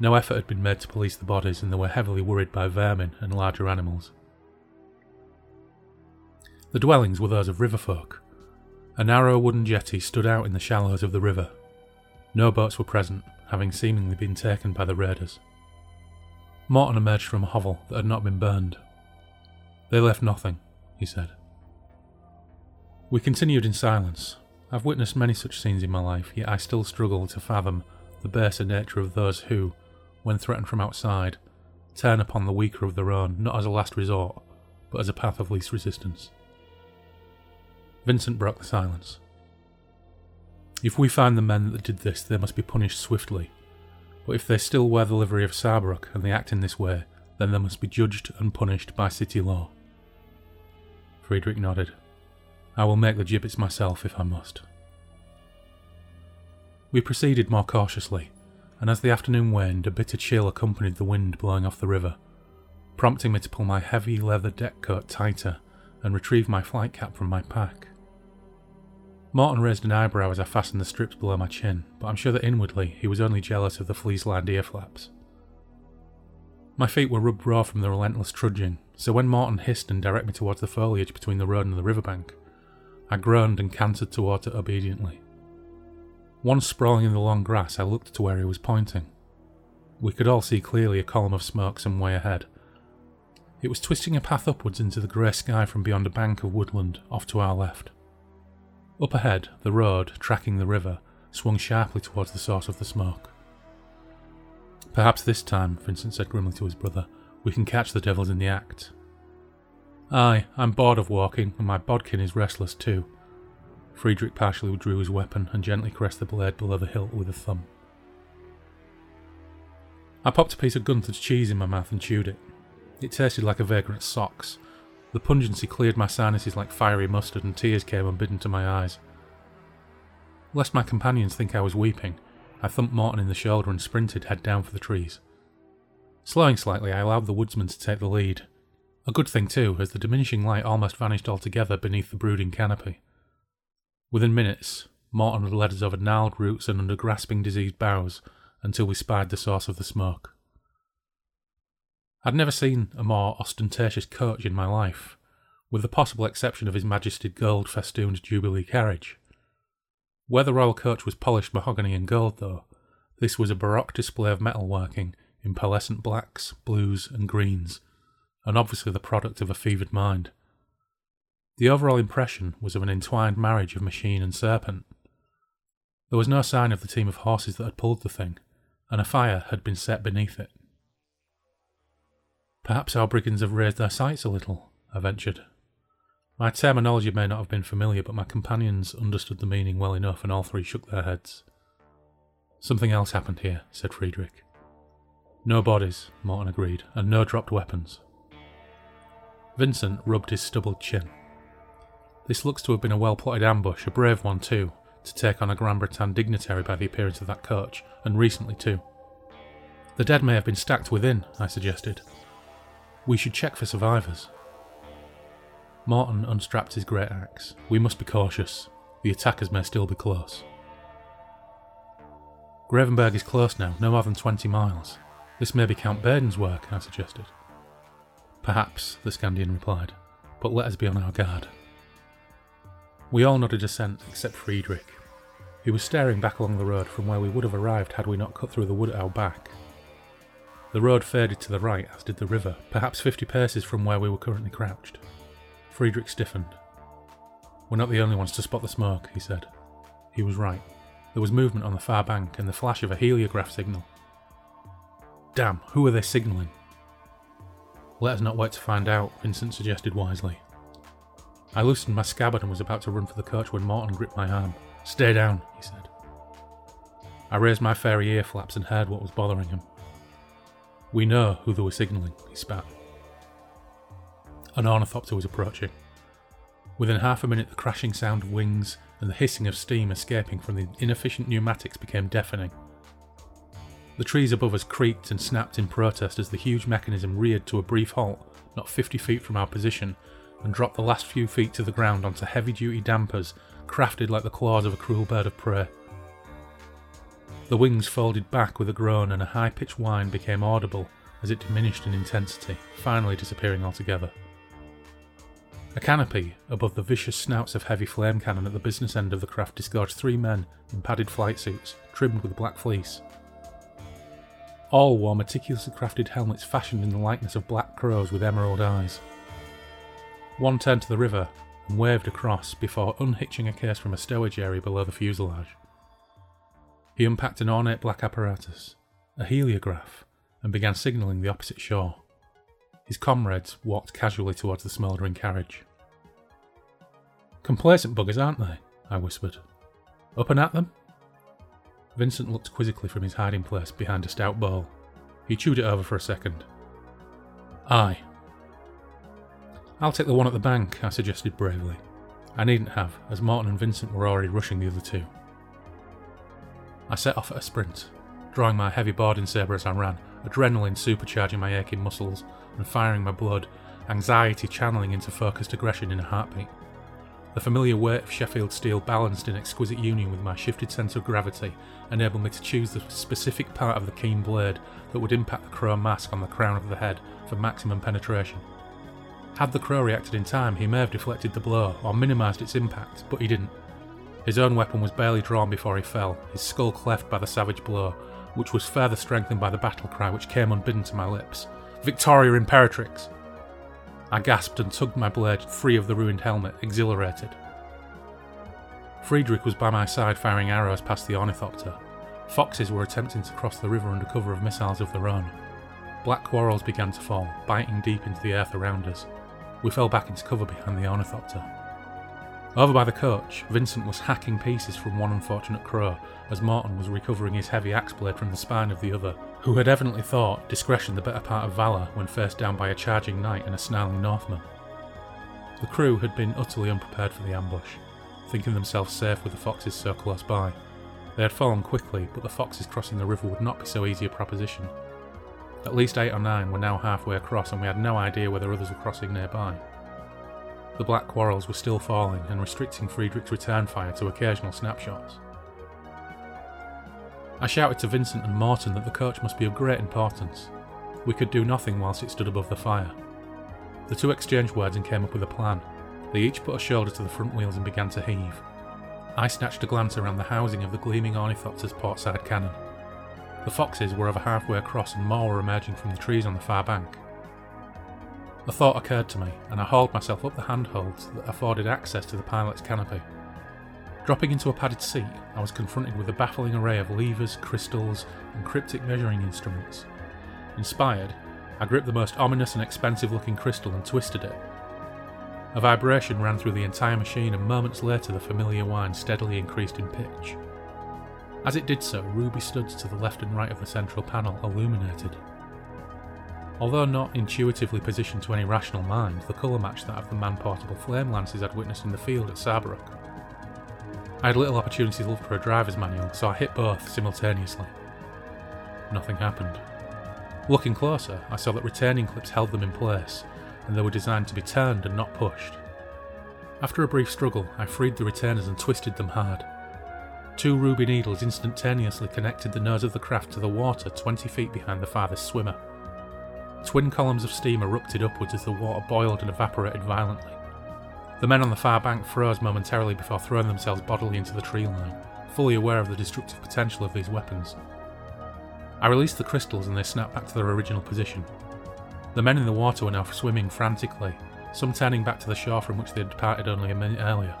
No effort had been made to police the bodies, and they were heavily worried by vermin and larger animals. The dwellings were those of river folk. A narrow wooden jetty stood out in the shallows of the river. No boats were present, having seemingly been taken by the raiders. Morton emerged from a hovel that had not been burned. They left nothing, he said. We continued in silence. I've witnessed many such scenes in my life, yet I still struggle to fathom the baser nature of those who, when threatened from outside, turn upon the weaker of their own not as a last resort, but as a path of least resistance. Vincent broke the silence. If we find the men that did this, they must be punished swiftly. But if they still wear the livery of Saarbrück and they act in this way, then they must be judged and punished by city law. Friedrich nodded. I will make the gibbets myself if I must. We proceeded more cautiously, and as the afternoon waned, a bitter chill accompanied the wind blowing off the river, prompting me to pull my heavy leather deck coat tighter and retrieve my flight cap from my pack. Morton raised an eyebrow as I fastened the strips below my chin, but I'm sure that inwardly he was only jealous of the fleece lined ear flaps. My feet were rubbed raw from the relentless trudging, so when Morton hissed and directed me towards the foliage between the road and the riverbank, I groaned and cantered towards it obediently. Once sprawling in the long grass, I looked to where he was pointing. We could all see clearly a column of smoke some way ahead. It was twisting a path upwards into the grey sky from beyond a bank of woodland off to our left. Up ahead, the road, tracking the river, swung sharply towards the source of the smoke. Perhaps this time, Vincent said grimly to his brother, we can catch the devils in the act. Aye, I'm bored of walking, and my bodkin is restless too. Friedrich partially withdrew his weapon and gently caressed the blade below the hilt with a thumb. I popped a piece of Gunther's cheese in my mouth and chewed it. It tasted like a vagrant's socks, the pungency cleared my sinuses like fiery mustard, and tears came unbidden to my eyes. Lest my companions think I was weeping, I thumped Morton in the shoulder and sprinted head down for the trees. Slowing slightly, I allowed the woodsman to take the lead. A good thing, too, as the diminishing light almost vanished altogether beneath the brooding canopy. Within minutes, Morton had led us over gnarled roots and under grasping diseased boughs until we spied the source of the smoke. I'd never seen a more ostentatious coach in my life, with the possible exception of His Majesty's gold festooned Jubilee carriage. Where the royal coach was polished mahogany and gold, though, this was a baroque display of metalworking in pearlescent blacks, blues, and greens, and obviously the product of a fevered mind. The overall impression was of an entwined marriage of machine and serpent. There was no sign of the team of horses that had pulled the thing, and a fire had been set beneath it. Perhaps our brigands have raised their sights a little, I ventured. My terminology may not have been familiar, but my companions understood the meaning well enough, and all three shook their heads. Something else happened here, said Friedrich. No bodies, Morton agreed, and no dropped weapons. Vincent rubbed his stubbled chin. This looks to have been a well plotted ambush, a brave one too, to take on a Grand Bretagne dignitary by the appearance of that coach, and recently too. The dead may have been stacked within, I suggested. We should check for survivors. Martin unstrapped his great axe. We must be cautious. The attackers may still be close. Gravenberg is close now, no more than 20 miles. This may be Count Baden's work, I suggested. Perhaps, the Scandian replied, but let us be on our guard. We all nodded assent except Friedrich. He was staring back along the road from where we would have arrived had we not cut through the wood at our back. The road faded to the right, as did the river, perhaps fifty paces from where we were currently crouched. Friedrich stiffened. We're not the only ones to spot the smoke, he said. He was right. There was movement on the far bank and the flash of a heliograph signal. Damn, who are they signalling? Let us not wait to find out, Vincent suggested wisely. I loosened my scabbard and was about to run for the coach when Morton gripped my arm. Stay down, he said. I raised my fairy ear flaps and heard what was bothering him. We know who they were signalling, he spat. An ornithopter was approaching. Within half a minute, the crashing sound of wings and the hissing of steam escaping from the inefficient pneumatics became deafening. The trees above us creaked and snapped in protest as the huge mechanism reared to a brief halt not 50 feet from our position and dropped the last few feet to the ground onto heavy duty dampers crafted like the claws of a cruel bird of prey. The wings folded back with a groan and a high pitched whine became audible as it diminished in intensity, finally disappearing altogether. A canopy above the vicious snouts of heavy flame cannon at the business end of the craft disgorged three men in padded flight suits, trimmed with black fleece. All wore meticulously crafted helmets fashioned in the likeness of black crows with emerald eyes. One turned to the river and waved across before unhitching a case from a stowage area below the fuselage. He unpacked an ornate black apparatus, a heliograph, and began signalling the opposite shore. His comrades walked casually towards the smouldering carriage. Complacent buggers, aren't they? I whispered. Up and at them? Vincent looked quizzically from his hiding place behind a stout bole. He chewed it over for a second. Aye. I'll take the one at the bank, I suggested bravely. I needn't have, as Morton and Vincent were already rushing the other two. I set off at a sprint, drawing my heavy boarding sabre as I ran, adrenaline supercharging my aching muscles and firing my blood, anxiety channeling into focused aggression in a heartbeat. The familiar weight of Sheffield steel balanced in exquisite union with my shifted sense of gravity enabled me to choose the specific part of the keen blade that would impact the crow mask on the crown of the head for maximum penetration. Had the crow reacted in time, he may have deflected the blow or minimised its impact, but he didn't. His own weapon was barely drawn before he fell, his skull cleft by the savage blow, which was further strengthened by the battle cry which came unbidden to my lips Victoria Imperatrix! I gasped and tugged my blade free of the ruined helmet, exhilarated. Friedrich was by my side firing arrows past the ornithopter. Foxes were attempting to cross the river under cover of missiles of their own. Black quarrels began to fall, biting deep into the earth around us. We fell back into cover behind the ornithopter. Over by the coach, Vincent was hacking pieces from one unfortunate crow as Morton was recovering his heavy axe blade from the spine of the other, who had evidently thought discretion the better part of valour when faced down by a charging knight and a snarling Northman. The crew had been utterly unprepared for the ambush, thinking themselves safe with the foxes so close by. They had fallen quickly, but the foxes crossing the river would not be so easy a proposition. At least eight or nine were now halfway across, and we had no idea whether others were crossing nearby. The black quarrels were still falling and restricting Friedrich's return fire to occasional snapshots. I shouted to Vincent and Morton that the coach must be of great importance. We could do nothing whilst it stood above the fire. The two exchanged words and came up with a plan. They each put a shoulder to the front wheels and began to heave. I snatched a glance around the housing of the gleaming ornithopter's portside cannon. The foxes were over halfway across and more were emerging from the trees on the far bank. A thought occurred to me, and I hauled myself up the handholds that afforded access to the pilot's canopy. Dropping into a padded seat, I was confronted with a baffling array of levers, crystals, and cryptic measuring instruments. Inspired, I gripped the most ominous and expensive looking crystal and twisted it. A vibration ran through the entire machine, and moments later, the familiar whine steadily increased in pitch. As it did so, ruby studs to the left and right of the central panel illuminated. Although not intuitively positioned to any rational mind, the colour matched that of the man portable flame lances I'd witnessed in the field at Sabrook. I had little opportunity to look for a driver's manual, so I hit both simultaneously. Nothing happened. Looking closer, I saw that retaining clips held them in place, and they were designed to be turned and not pushed. After a brief struggle, I freed the retainers and twisted them hard. Two ruby needles instantaneously connected the nose of the craft to the water 20 feet behind the farthest swimmer. Twin columns of steam erupted upwards as the water boiled and evaporated violently. The men on the far bank froze momentarily before throwing themselves bodily into the tree line, fully aware of the destructive potential of these weapons. I released the crystals and they snapped back to their original position. The men in the water were now swimming frantically, some turning back to the shore from which they had departed only a minute earlier.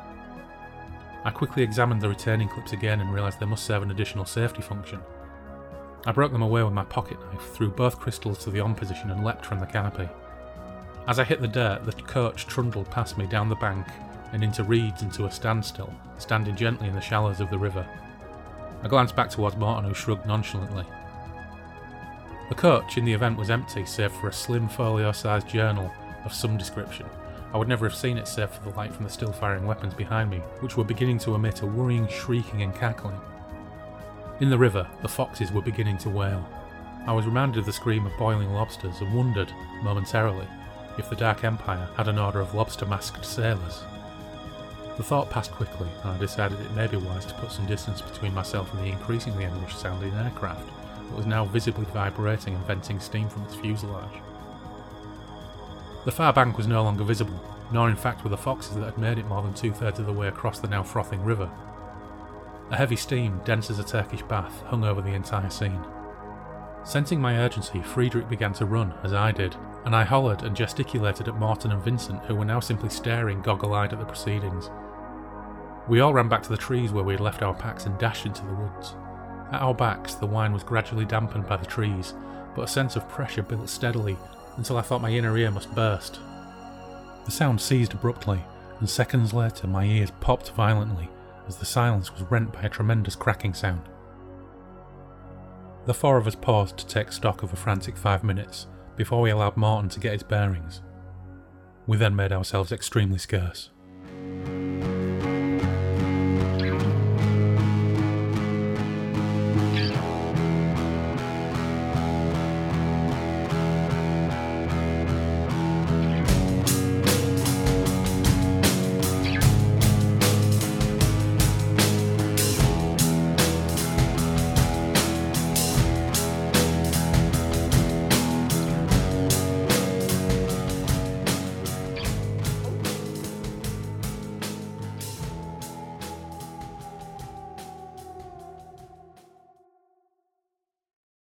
I quickly examined the retaining clips again and realised they must serve an additional safety function. I broke them away with my pocket knife, threw both crystals to the on position, and leapt from the canopy. As I hit the dirt, the coach trundled past me down the bank and into reeds and to a standstill, standing gently in the shallows of the river. I glanced back towards Morton, who shrugged nonchalantly. The coach in the event was empty, save for a slim folio sized journal of some description. I would never have seen it save for the light from the still firing weapons behind me, which were beginning to emit a worrying shrieking and cackling. In the river, the foxes were beginning to wail. I was reminded of the scream of boiling lobsters and wondered, momentarily, if the Dark Empire had an order of lobster masked sailors. The thought passed quickly, and I decided it may be wise to put some distance between myself and the increasingly English sounding aircraft that was now visibly vibrating and venting steam from its fuselage. The far bank was no longer visible, nor in fact were the foxes that had made it more than two thirds of the way across the now frothing river. A heavy steam, dense as a Turkish bath, hung over the entire scene. Sensing my urgency, Friedrich began to run, as I did, and I hollered and gesticulated at Morton and Vincent, who were now simply staring goggle eyed at the proceedings. We all ran back to the trees where we had left our packs and dashed into the woods. At our backs, the whine was gradually dampened by the trees, but a sense of pressure built steadily until I thought my inner ear must burst. The sound ceased abruptly, and seconds later my ears popped violently as the silence was rent by a tremendous cracking sound. The four of us paused to take stock of a frantic five minutes before we allowed Martin to get his bearings. We then made ourselves extremely scarce.